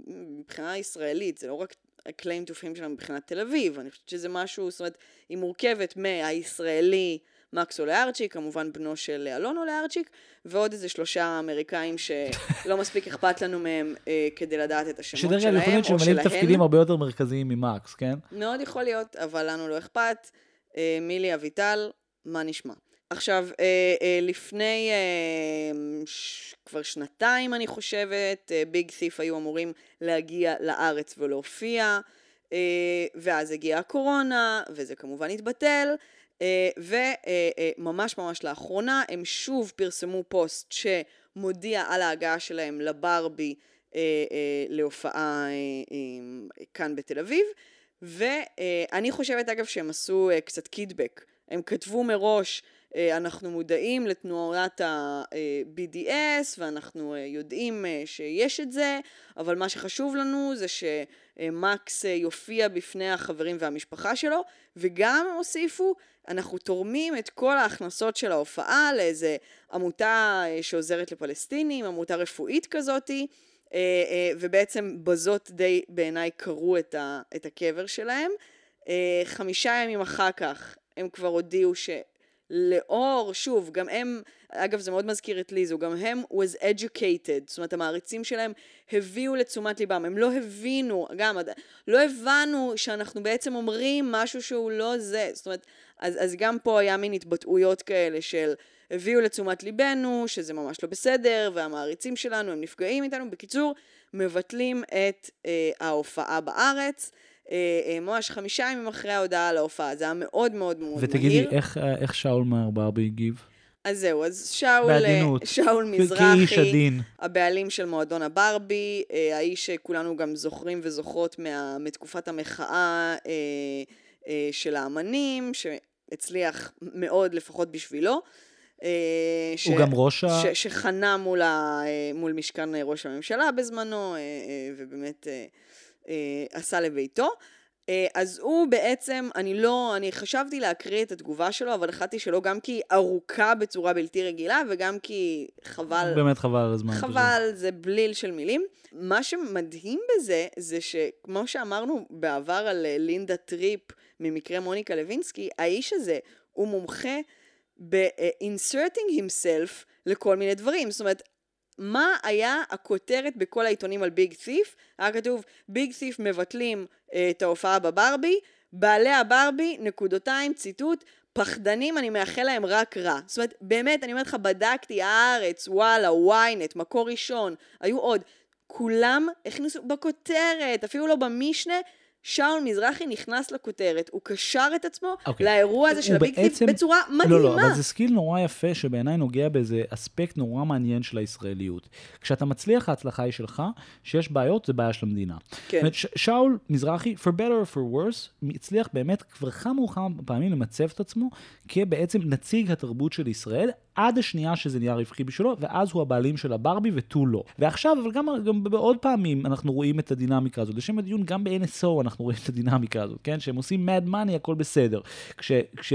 מבחינה ישראלית, זה לא רק הקלעים תופעים שלה מבחינת תל אביב, אני חושבת שזה משהו, זאת אומרת, היא מורכבת מהישראלי. מקס אולארצ'יק, כמובן בנו של אלון אולארצ'יק, ועוד איזה שלושה אמריקאים שלא <laughs> מספיק אכפת לנו מהם אה, כדי לדעת את השמות שלהם, או שלהם. שדרך אגב, תפקידים הרבה יותר מרכזיים ממקס, כן? מאוד יכול להיות, אבל לנו לא אכפת. אה, מילי אביטל, מה נשמע? עכשיו, אה, אה, לפני אה, ש... כבר שנתיים, אני חושבת, אה, ביג ת'יף היו אמורים להגיע לארץ ולהופיע, אה, ואז הגיעה הקורונה, וזה כמובן התבטל. Uh, וממש uh, ממש לאחרונה הם שוב פרסמו פוסט מודיע על ההגעה שלהם לברבי אה, אה, להופעה אה, אה, כאן בתל אביב. ואני חושבת אגב שהם עשו אה, קצת קידבק. הם כתבו מראש אה, אנחנו מודעים לתנועת ה-BDS ואנחנו אה, יודעים אה, שיש את זה, אבל מה שחשוב לנו זה שמקס יופיע בפני החברים והמשפחה שלו, וגם הוסיפו, אנחנו תורמים את כל ההכנסות של ההופעה לאיזה עמותה שעוזרת לפלסטינים, עמותה רפואית כזאתי, ובעצם בזאת די בעיניי קרו את הקבר שלהם. חמישה ימים אחר כך הם כבר הודיעו ש... לאור, שוב, גם הם, אגב זה מאוד מזכיר את ליזו, גם הם was educated, זאת אומרת המעריצים שלהם הביאו לתשומת ליבם, הם לא הבינו, גם, לא הבנו שאנחנו בעצם אומרים משהו שהוא לא זה, זאת אומרת, אז, אז גם פה היה מין התבטאויות כאלה של הביאו לתשומת ליבנו, שזה ממש לא בסדר, והמעריצים שלנו הם נפגעים איתנו, בקיצור, מבטלים את אה, ההופעה בארץ. אה, אה, ממש חמישה ימים אחרי ההודעה על ההופעה, זה היה מאוד מאוד מאוד מהיר. ותגידי, איך, אה, איך שאול מהר ברבי הגיב? אז זהו, אז שאול, בעדינות. שאול מזרחי. הבעלים של מועדון הברבי, האיש שכולנו גם זוכרים וזוכרות מה, מתקופת המחאה של האמנים, שהצליח מאוד לפחות בשבילו. ש, הוא גם ראש ה... ש, שחנה מול, ה, מול משכן ראש הממשלה בזמנו, ובאמת אה, עשה לביתו. אה, אז הוא בעצם, אני לא, אני חשבתי להקריא את התגובה שלו, אבל החלטתי שלא, גם כי היא ארוכה בצורה בלתי רגילה, וגם כי חבל... באמת חבל על הזמן. חבל, פשוט. זה בליל של מילים. מה שמדהים בזה, זה שכמו שאמרנו בעבר על אה, לינדה טריפ ממקרה מוניקה לוינסקי, האיש הזה הוא מומחה ב-inserting himself לכל מיני דברים. זאת אומרת, מה היה הכותרת בכל העיתונים על ביג ת'יף? היה כתוב, ביג ת'יף מבטלים את ההופעה בברבי, בעלי הברבי, נקודותיים, ציטוט, פחדנים, אני מאחל להם רק רע. זאת אומרת, באמת, אני אומרת לך, בדקתי, הארץ, וואלה, ynet, מקור ראשון, היו עוד. כולם הכניסו בכותרת, אפילו לא במשנה, שאול מזרחי נכנס לכותרת, הוא קשר את עצמו okay. אוקיי. לאירוע הזה של הביג בעצם... בצורה מדהימה. לא, לא, אבל זה skill נורא יפה שבעיניי נוגע באיזה אספקט נורא מעניין של הישראליות. כשאתה מצליח, ההצלחה היא שלך, שיש בעיות, זה בעיה של המדינה. כן. אומרת, ש- שאול מזרחי, for better or for worse, הצליח באמת כבר כמה וכמה פעמים למצב את עצמו כבעצם נציג התרבות של ישראל, עד השנייה שזה נהיה רווחי בשבילו, ואז הוא הבעלים של הברבי ותו לא. ועכשיו, אבל גם, גם בעוד פעמים אנחנו רואים את הדינמיקה הזאת. לשם הדיון, גם ב-NSO אנחנו רואים את הדינמיקה הזאת, כן? שהם עושים mad money, הכל בסדר. כש... כש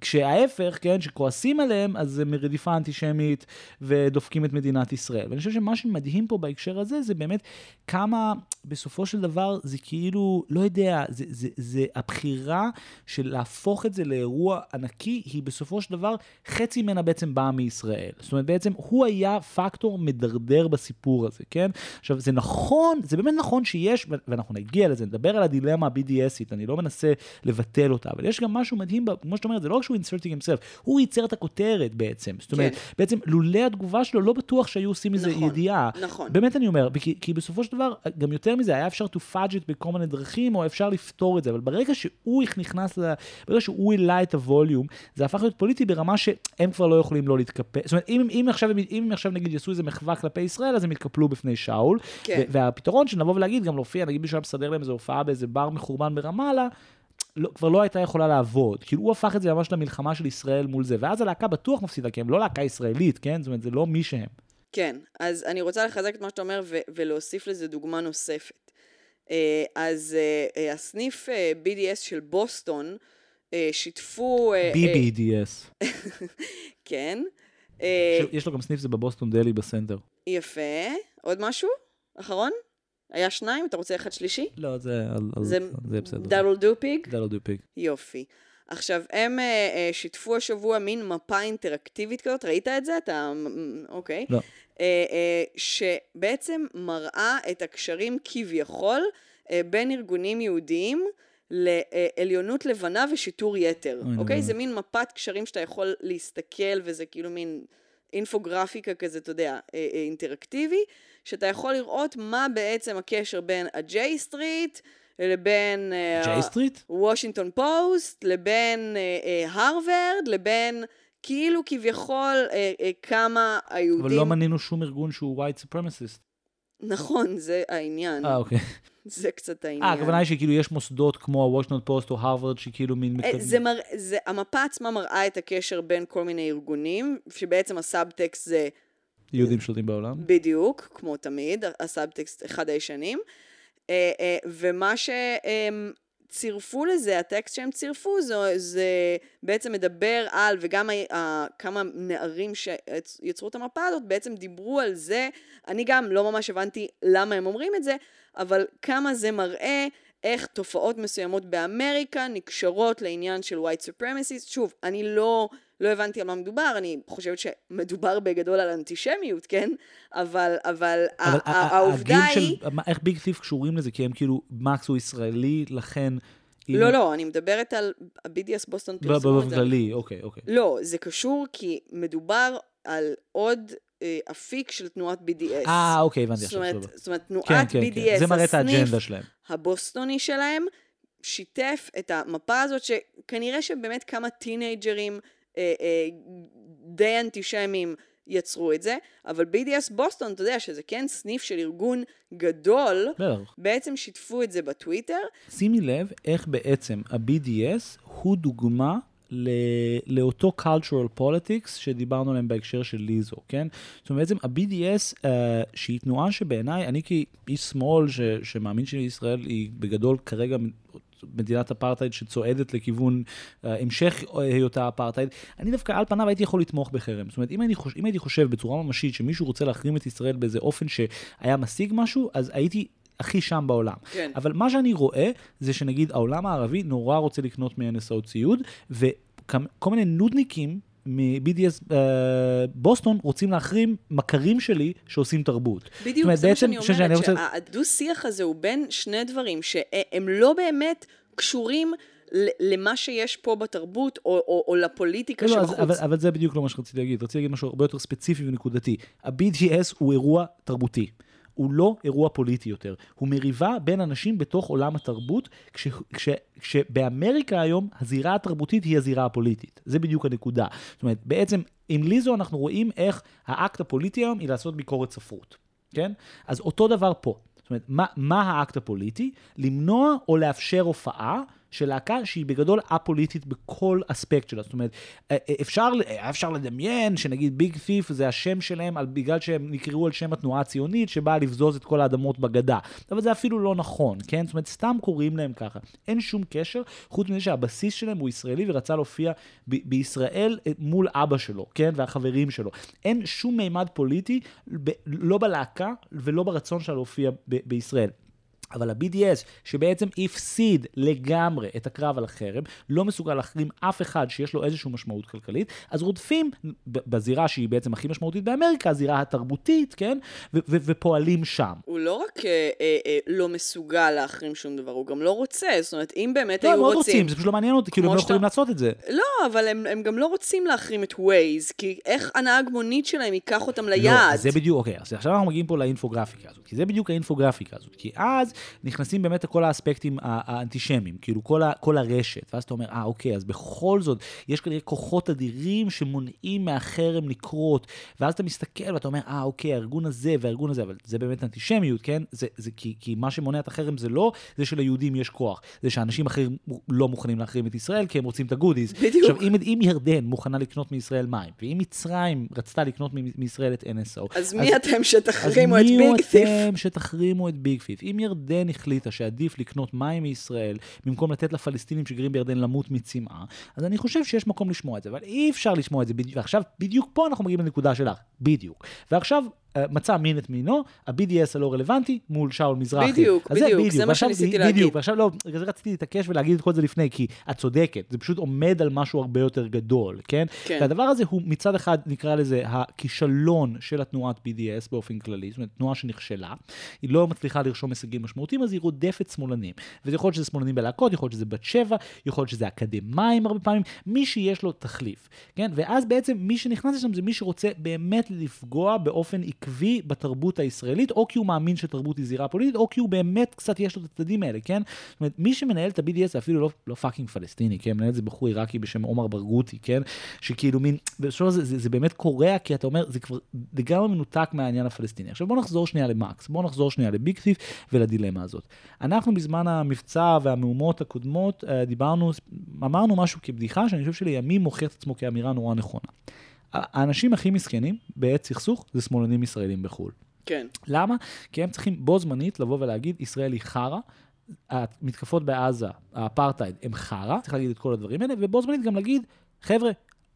כשההפך, כן, שכועסים עליהם, אז זה מרדיפה אנטישמית ודופקים את מדינת ישראל. ואני חושב שמה שמדהים פה בהקשר הזה, זה באמת כמה, בסופו של דבר, זה כאילו, לא יודע, זה, זה, זה הבחירה של להפוך את זה לאירוע ענקי, היא בסופו של דבר, חצי ממנה בעצם באה מישראל. זאת אומרת, בעצם הוא היה פקטור מדרדר בסיפור הזה, כן? עכשיו, זה נכון, זה באמת נכון שיש, ואנחנו נגיע לזה, נדבר על הדילמה ה-BDSית, אני לא מנסה לבטל אותה, אבל יש גם משהו מדהים, כמו שאת אומרת, זה לא שהוא inserting himself, הוא ייצר את הכותרת בעצם. זאת אומרת, כן. בעצם לולא התגובה שלו, לא בטוח שהיו עושים מזה נכון, ידיעה. נכון. באמת אני אומר, כי, כי בסופו של דבר, גם יותר מזה, היה אפשר to fudge it בכל מיני דרכים, או אפשר לפתור את זה, אבל ברגע שהוא נכנס, ל... ברגע שהוא העלה את הווליום, זה הפך להיות פוליטי ברמה שהם כבר לא יכולים לא להתקפל. זאת אומרת, אם, אם, עכשיו, אם עכשיו נגיד יעשו איזה מחווה כלפי ישראל, אז הם יתקפלו בפני שאול. כן. והפתרון של לבוא ולהגיד, גם להופיע, נגיד מישהו היה מסדר להם איזו הופעה באיזה בר מחורבן ברמאללה, לא, כבר לא הייתה יכולה לעבוד. כאילו הוא הפך את זה ממש למלחמה של ישראל מול זה, ואז הלהקה בטוח מפסידה, כי הם לא להקה ישראלית, כן? זאת אומרת, זה לא מי שהם. כן, אז אני רוצה לחזק את מה שאתה אומר ו- ולהוסיף לזה דוגמה נוספת. אה, אז אה, אה, הסניף BDS של בוסטון שיתפו... BBDS. <laughs> כן. יש לו גם סניף זה בבוסטון דלי בסנטר. יפה. עוד משהו? אחרון? היה שניים? אתה רוצה אחד שלישי? לא, זה, זה, זה בסדר. דאבל דו פיג? דאבל דו פיג. יופי. עכשיו, הם uh, uh, שיתפו השבוע מין מפה אינטראקטיבית כזאת, ראית את זה? אתה... אוקיי. לא. Uh, uh, שבעצם מראה את הקשרים כביכול uh, בין ארגונים יהודיים לעליונות לבנה ושיטור יתר, אוקיי? זה מין מפת קשרים שאתה יכול להסתכל, וזה כאילו מין אינפוגרפיקה כזה, אתה יודע, אינטראקטיבי. שאתה יכול לראות מה בעצם הקשר בין ה-J Street לבין... J Street? וושינגטון פוסט, לבין הרווארד, לבין כאילו כביכול אה, אה, כמה היהודים... אבל לא מנינו שום ארגון שהוא white supremacist. נכון, זה העניין. אה, אוקיי. זה קצת העניין. אה, הכוונה היא שכאילו יש מוסדות כמו הוושינגטון פוסט או הרווארד שכאילו מין אה, מתקדמים. זה מר... זה... המפה עצמה מראה את הקשר בין כל מיני ארגונים, שבעצם הסאבטקסט זה יהודים שולטים בעולם. בדיוק, כמו תמיד, הסאבטקסט אחד הישנים. אה, אה, ומה שהם צירפו לזה, הטקסט שהם צירפו, זה, זה בעצם מדבר על, וגם כמה נערים שיצרו את המפה הזאת בעצם דיברו על זה. אני גם לא ממש הבנתי למה הם אומרים את זה, אבל כמה זה מראה איך תופעות מסוימות באמריקה נקשרות לעניין של white supremacy. שוב, אני לא, לא הבנתי על מה מדובר, אני חושבת שמדובר בגדול על אנטישמיות, כן? אבל, אבל, אבל העובדה היא... של, איך ביג ת'יף קשורים לזה? כי הם כאילו, מקס הוא ישראלי, לכן... לא, לא, אני מדברת על ה-BDS בוסטון פרסומות. באופן כללי, אוקיי, אוקיי. לא, זה קשור כי מדובר על עוד אפיק של תנועת BDS. אה, אוקיי, הבנתי עכשיו. זאת אומרת, תנועת כן, כן, BDS, כן. זה מראה את האג'נדה שלהם. הבוסטוני שלהם, שיתף את המפה הזאת, שכנראה שבאמת כמה teenagers אה, אה, די אנטישמים יצרו את זה, אבל BDS בוסטון, אתה יודע שזה כן סניף של ארגון גדול, בטח. בעצם שיתפו את זה בטוויטר. שימי לב איך בעצם ה-BDS הוא דוגמה לאותו cultural politics שדיברנו עליהם בהקשר של ליזו, כן? זאת אומרת, בעצם ה-BDS, uh, אה, שהיא תנועה שבעיניי, אני כאיש שמאל ש, שמאמין שישראל היא בגדול כרגע מדינת אפרטהייד שצועדת לכיוון uh, המשך היותה אפרטהייד, אני דווקא על פניו הייתי יכול לתמוך בחרם. זאת אומרת, אם, אני חושב, אם הייתי חושב בצורה ממשית שמישהו רוצה להחרים את ישראל באיזה אופן שהיה משיג משהו, אז הייתי הכי שם בעולם. כן. אבל מה שאני רואה, זה שנגיד העולם הערבי נורא רוצה לקנות מ-NSO ציוד, וכל מיני נודניקים מ-BDS uh, בוסטון רוצים להחרים מכרים שלי שעושים תרבות. בדיוק, אומרת, זה מה שאני אומרת, שאני רוצה... שהדו-שיח הזה הוא בין שני דברים שהם לא באמת קשורים למה שיש פה בתרבות, או, או, או לפוליטיקה לא, שבחוץ. לא, אבל, אבל זה בדיוק לא מה שרציתי להגיד. רציתי להגיד משהו הרבה יותר ספציפי ונקודתי. ה-BDS הוא אירוע תרבותי. הוא לא אירוע פוליטי יותר, הוא מריבה בין אנשים בתוך עולם התרבות, כש, כש, כשבאמריקה היום הזירה התרבותית היא הזירה הפוליטית. זה בדיוק הנקודה. זאת אומרת, בעצם עם ליזו אנחנו רואים איך האקט הפוליטי היום היא לעשות ביקורת ספרות, כן? אז אותו דבר פה. זאת אומרת, מה, מה האקט הפוליטי? למנוע או לאפשר הופעה של להקה שהיא בגדול א-פוליטית בכל אספקט שלה. זאת אומרת, אפשר, אפשר לדמיין שנגיד ביג ת'יף זה השם שלהם על, בגלל שהם נקראו על שם התנועה הציונית שבאה לבזוז את כל האדמות בגדה. אבל זה אפילו לא נכון, כן? זאת אומרת, סתם קוראים להם ככה. אין שום קשר, חוץ מזה שהבסיס שלהם הוא ישראלי ורצה להופיע ב- בישראל אה, מול אבא שלו, כן? והחברים שלו. אין שום מימד פוליטי, ב- לא בלהקה ולא ברצון שלה להופיע ב- בישראל. אבל ה-BDS, שבעצם הפסיד לגמרי את הקרב על החרם, לא מסוגל להחרים אף אחד שיש לו איזושהי משמעות כלכלית, אז רודפים בזירה שהיא בעצם הכי משמעותית באמריקה, הזירה התרבותית, כן? ו- ו- ופועלים שם. הוא לא רק אה, אה, אה, לא מסוגל להחרים שום דבר, הוא גם לא רוצה. זאת אומרת, אם באמת לא, היו רוצים... לא, הם מאוד רוצים, זה פשוט לא מעניין אותי, כאילו הם לא יכולים לעשות את זה. לא, אבל הם, הם גם לא רוצים להחרים את ווייז, כי איך הנהג מונית שלהם ייקח אותם ליעד? לא, זה בדיוק, אוקיי, אז עכשיו אנחנו מגיעים פה לאינפוגרפיקה הזאת, כי זה בדיוק האינפוגרפיקה הזאת, כי אז נכנסים באמת לכל האספקטים האנטישמיים, כאילו כל, ה, כל הרשת, ואז אתה אומר, אה, אוקיי, אז בכל זאת, יש כנראה כוחות אדירים שמונעים מהחרם לקרות, ואז אתה מסתכל ואתה אומר, אה, אוקיי, הארגון הזה והארגון הזה, אבל זה באמת אנטישמיות, כן? זה, זה כי, כי מה שמונע את החרם זה לא זה שליהודים יש כוח, זה שאנשים אחרים לא מוכנים להחרים את ישראל כי הם רוצים את הגודיז. בדיוק. עכשיו, אם, אם ירדן מוכנה לקנות מישראל מים, ואם מצרים רצתה לקנות מישראל את NSO, אז, אז מי אתם שתחרימו את ביג פיף? אז מי אתם שתחרימו את ביג פיף? אם ירדן החליטה שעדיף לקנות מים מישראל, במקום לתת לפלסטינים שגרים בירדן למות מצמאה, אז אני חושב שיש מקום לשמוע את זה, אבל אי אפשר לשמוע את זה. ועכשיו, בדיוק פה אנחנו מגיעים לנקודה שלך, בדיוק. ועכשיו, מצא מין את מינו, ה-BDS הלא רלוונטי מול שאול מזרחי. בדיוק, בדיוק, זה, בדיוק. זה מה שניסיתי להגיד. בדיוק, ועכשיו לא, בגלל זה רציתי להתעקש ולהגיד את כל זה לפני, כי את צודקת, זה פשוט עומד על משהו הרבה יותר גדול, כן? כן. והדבר הזה הוא מצד אחד, נקרא לזה, הכישלון של התנועת BDS באופן כללי, זאת אומרת, תנועה שנכשלה, היא לא מצליחה לרשום הישגים משמעותיים, אז היא רודפת שמאלנים. וזה יכול להיות שזה שמאלנים בלהקות, יכול להיות שזה בת שבע, יכול להיות שזה אקדמאים הרבה פעמים, מי שיש לו תחליף, כן? ואז בעצם מי שנכנס לשם זה מי שרוצה באמת לפגוע באופן עיקר עקבי בתרבות הישראלית, או כי הוא מאמין שתרבות היא זירה פוליטית, או כי הוא באמת קצת יש לו את הצדדים האלה, כן? זאת אומרת, מי שמנהל את ה-BDS זה אפילו לא, לא fucking פלסטיני, כן? מנהל את זה בחור עיראקי בשם עומר ברגותי, כן? שכאילו מין, בסופו של זה, זה באמת קורע, כי אתה אומר, זה כבר לגמרי מנותק מהעניין הפלסטיני. עכשיו בוא נחזור שנייה למקס, בוא נחזור שנייה לביג טיף ולדילמה הזאת. אנחנו בזמן המבצע והמהומות הקודמות אה, דיברנו, אמרנו משהו כבדיחה, שאני חושב שלימים מוכיח את עצמו כאמירה נורא נכונה. האנשים הכי מסכנים בעת סכסוך זה שמאלנים ישראלים בחו"ל. כן. למה? כי הם צריכים בו זמנית לבוא ולהגיד, ישראל היא חרא, המתקפות בעזה, האפרטהייד, הם חרא, צריך להגיד את כל הדברים האלה, ובו זמנית גם להגיד, חבר'ה,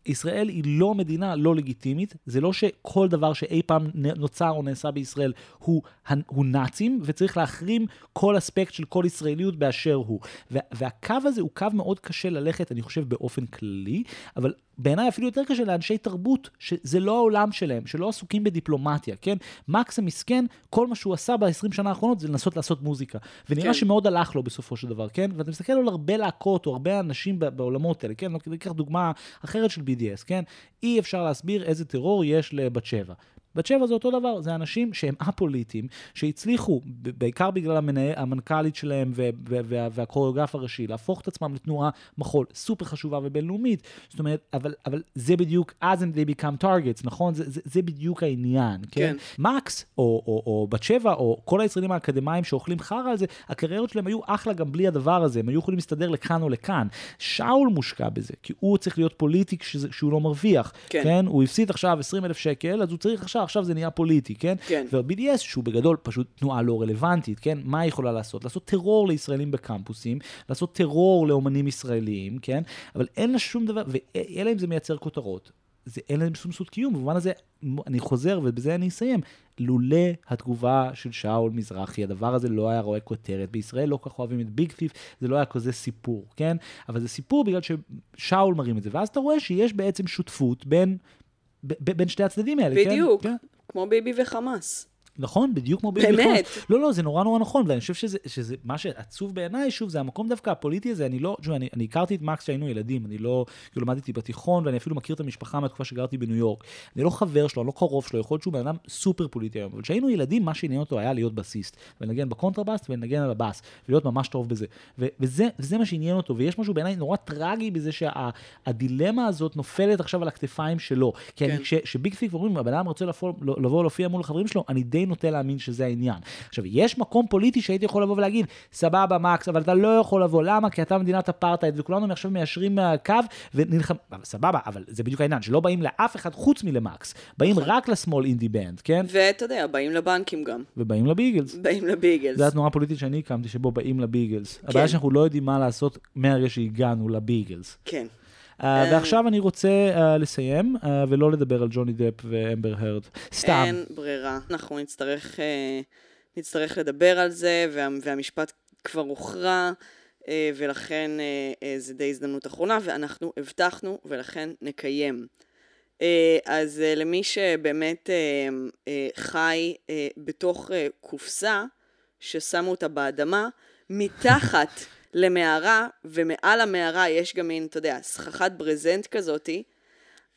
ישראל היא לא מדינה לא לגיטימית, זה לא שכל דבר שאי פעם נוצר או נעשה בישראל הוא, הוא נאצים, וצריך להחרים כל אספקט של כל ישראליות באשר הוא. והקו הזה הוא קו מאוד קשה ללכת, אני חושב, באופן כללי, אבל בעיניי אפילו יותר קשה לאנשי תרבות, שזה לא העולם שלהם, שלא עסוקים בדיפלומטיה, כן? מקס המסכן, כל מה שהוא עשה ב-20 שנה האחרונות זה לנסות לעשות מוזיקה. ונראה כן. שמאוד הלך לו בסופו של דבר, כן? ואתה מסתכל על הרבה להקות או הרבה אנשים בעולמות האלה, כן? ניקח דוגמה אחרת של BDS, כן? אי אפשר להסביר איזה טרור יש לבת שבע. בת שבע זה אותו דבר, זה אנשים שהם א-פוליטיים, שהצליחו, בעיקר בגלל המנהל, המנכ"לית שלהם והקוריאוגרף הראשי, להפוך את עצמם לתנועה מחול סופר חשובה ובינלאומית. זאת אומרת, אבל, אבל זה בדיוק, אז הם they become targets, נכון? זה, זה, זה בדיוק העניין, כן? כן. מקס, או, או, או בת שבע, או כל הישראלים האקדמאים שאוכלים חרא על זה, הקריירות שלהם היו אחלה גם בלי הדבר הזה, הם היו יכולים להסתדר לכאן או לכאן. שאול מושקע בזה, כי הוא צריך להיות פוליטי כשהוא לא מרוויח, כן? כן? הוא הפסיד עכשיו 20 אלף שקל, אז הוא צריך עכשיו עכשיו, עכשיו זה נהיה פוליטי, כן? כן. וה-BDS, שהוא בגדול פשוט תנועה לא רלוונטית, כן? מה היא יכולה לעשות? לעשות טרור לישראלים בקמפוסים, לעשות טרור לאומנים ישראליים, כן? אבל אין לה שום דבר, ואלא אם זה מייצר כותרות. זה, אין להם שום זכות קיום, במובן הזה, אני חוזר ובזה אני אסיים, לולא התגובה של שאול מזרחי, הדבר הזה לא היה רואה כותרת. בישראל לא כל כך אוהבים את ביג טיף, זה לא היה כזה סיפור, כן? אבל זה סיפור בגלל ששאול מרים את זה, ואז אתה רואה שיש בעצם שותפות בין בין שתי הצדדים האלה, בדיוק, כן? בדיוק, כן. כמו ביבי וחמאס. נכון, בדיוק כמו ביבי באמת. לא, לא, זה נורא נורא נכון, ואני חושב שזה, שזה מה שעצוב בעיניי, שוב, זה המקום דווקא הפוליטי הזה, אני לא, תשמע, אני, אני הכרתי את מקס כשהיינו ילדים, אני לא, כאילו למדתי בתיכון, ואני אפילו מכיר את המשפחה מהתקופה שגרתי בניו יורק. אני לא חבר שלו, אני לא קרוב שלו, יכול להיות שהוא בן אדם סופר פוליטי היום, אבל כשהיינו ילדים, מה שעניין אותו היה להיות בסיסט, ולנגן בקונטרבאסט ולנגן על הבאס, ולהיות ממש טוב בזה. ו- וזה, וזה מה שעניין אותו, ויש משהו בעיניי נורא טרגי בזה שהדילמה שה- הזאת נופלת עכשיו על הכתפיים שלו. כי כן. אני, כשביג פיק אומרים, הבן אדם רוצה לבוא להופיע מול החברים שלו, אני די נוטה להאמין שזה העניין. עכשיו, יש מקום פוליטי שהייתי יכול לבוא ולהגיד, סבבה, מקס, אבל אתה לא יכול לבוא, למה? כי אתה מדינת אפרטהייד, וכולנו עכשיו מיישרים מהקו ונלחם, סבבה, אבל זה בדיוק העניין, שלא באים לאף אחד חוץ מלמקס, באים נכון. רק לשמאל אינדי בנד, כן? ואתה יודע, באים לבנקים גם. ובאים לביגלס. באים לביגלס. זו התנועה הפוליטית שאני הקמתי, שבו באים לביגלס. כן. הבעיה שאנחנו לא יודעים מה לעשות מהרגע שהגענו לביגלס. כן. Uh, ועכשיו אני רוצה uh, לסיים uh, ולא לדבר על ג'וני דפ ואמבר הרד. סתם. אין ברירה. אנחנו נצטרך, נצטרך לדבר על זה, וה, והמשפט כבר הוכרע, ולכן זה די הזדמנות אחרונה, ואנחנו הבטחנו, ולכן נקיים. אז למי שבאמת חי בתוך קופסה, ששמו אותה באדמה, מתחת <laughs> למערה, ומעל המערה יש גם מין, אתה יודע, סככת ברזנט כזאתי,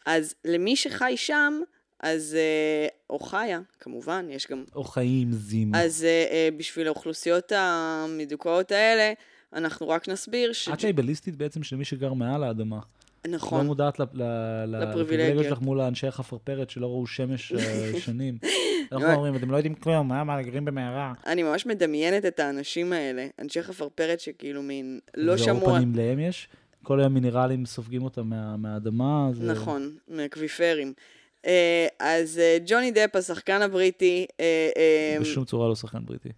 אז למי שחי שם, אז, אה, או חיה, כמובן, יש גם... או חיים זים. אז אה, אה, בשביל האוכלוסיות המדוכאות האלה, אנחנו רק נסביר ש... את שייבליסטית בעצם של מי שגר מעל האדמה. נכון. לא מודעת לפריבילגיה שלך מול האנשי החפרפרת שלא ראו שמש <laughs> שנים. אנחנו אומרים, אתם לא יודעים כלום, מה, מה, גרים במערה. אני ממש מדמיינת את האנשים האלה, אנשי חפרפרת שכאילו מין, לא שמעו... ואור פנים להם יש? כל היום מינרלים סופגים אותם מהאדמה. נכון, מאקוויפרים. אה, אז אה, ג'וני דפ, השחקן הבריטי... אה, בשום צורה לא שחקן בריטי.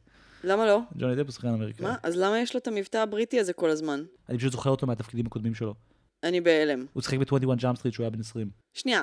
למה לא? ג'וני דפ הוא שחקן אמריקאי. מה? אז למה יש לו את המבטא הבריטי הזה כל הזמן? אני פשוט זוכר אותו מהתפקידים הקודמים שלו. אני בהלם. הוא שיחק ב-21 Jump Street כשהוא היה בן 20. שנייה,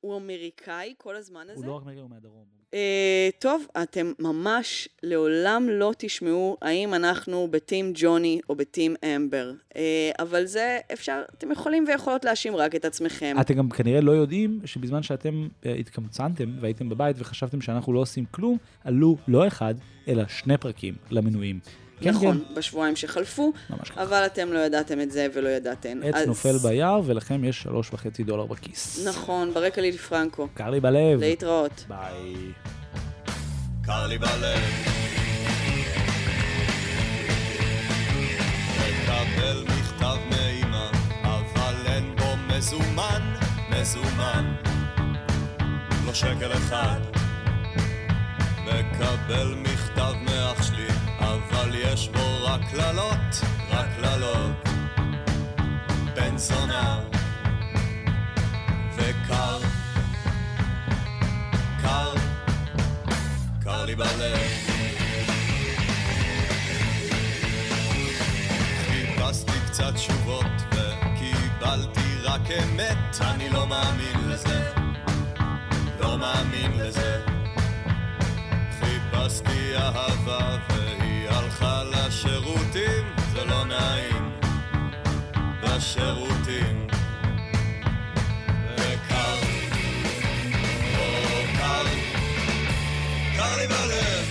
הוא אמריקאי כל הזמן הזה? הוא לא רק אמריקאי, הוא מהדרום. אה, טוב, אתם ממש לעולם לא תשמעו האם אנחנו ב team ג'וני או ב team אמבר. אה, אבל זה אפשר, אתם יכולים ויכולות להאשים רק את עצמכם. אתם גם כנראה לא יודעים שבזמן שאתם אה, התקמצנתם והייתם בבית וחשבתם שאנחנו לא עושים כלום, עלו לא אחד, אלא שני פרקים למנויים. כן, נכון, כן. בשבועיים שחלפו, אבל אתם לא ידעתם את זה ולא ידעתם. עץ אז... נופל ביער, ולכם יש שלוש וחצי דולר בכיס. נכון, ברקע לילי פרנקו. קר לי בלב. להתראות. ביי. קר לי בלב. מקבל מכתב מאמא, אבל אין בו מזומן, מזומן. לא שקל אחד. מקבל מכתב מאח שלי, אבל יש בו רק קללות, רק קללות. בן זונה וקר, קר, קר לי בלב. חיפשתי קצת תשובות וקיבלתי רק אמת, אני לא מאמין לזה, לא מאמין לזה. חיפשתי אהבה והיא הלכה לשירותים, זה לא נעים. בשירותים. וקר, או קר, קר לי בלב.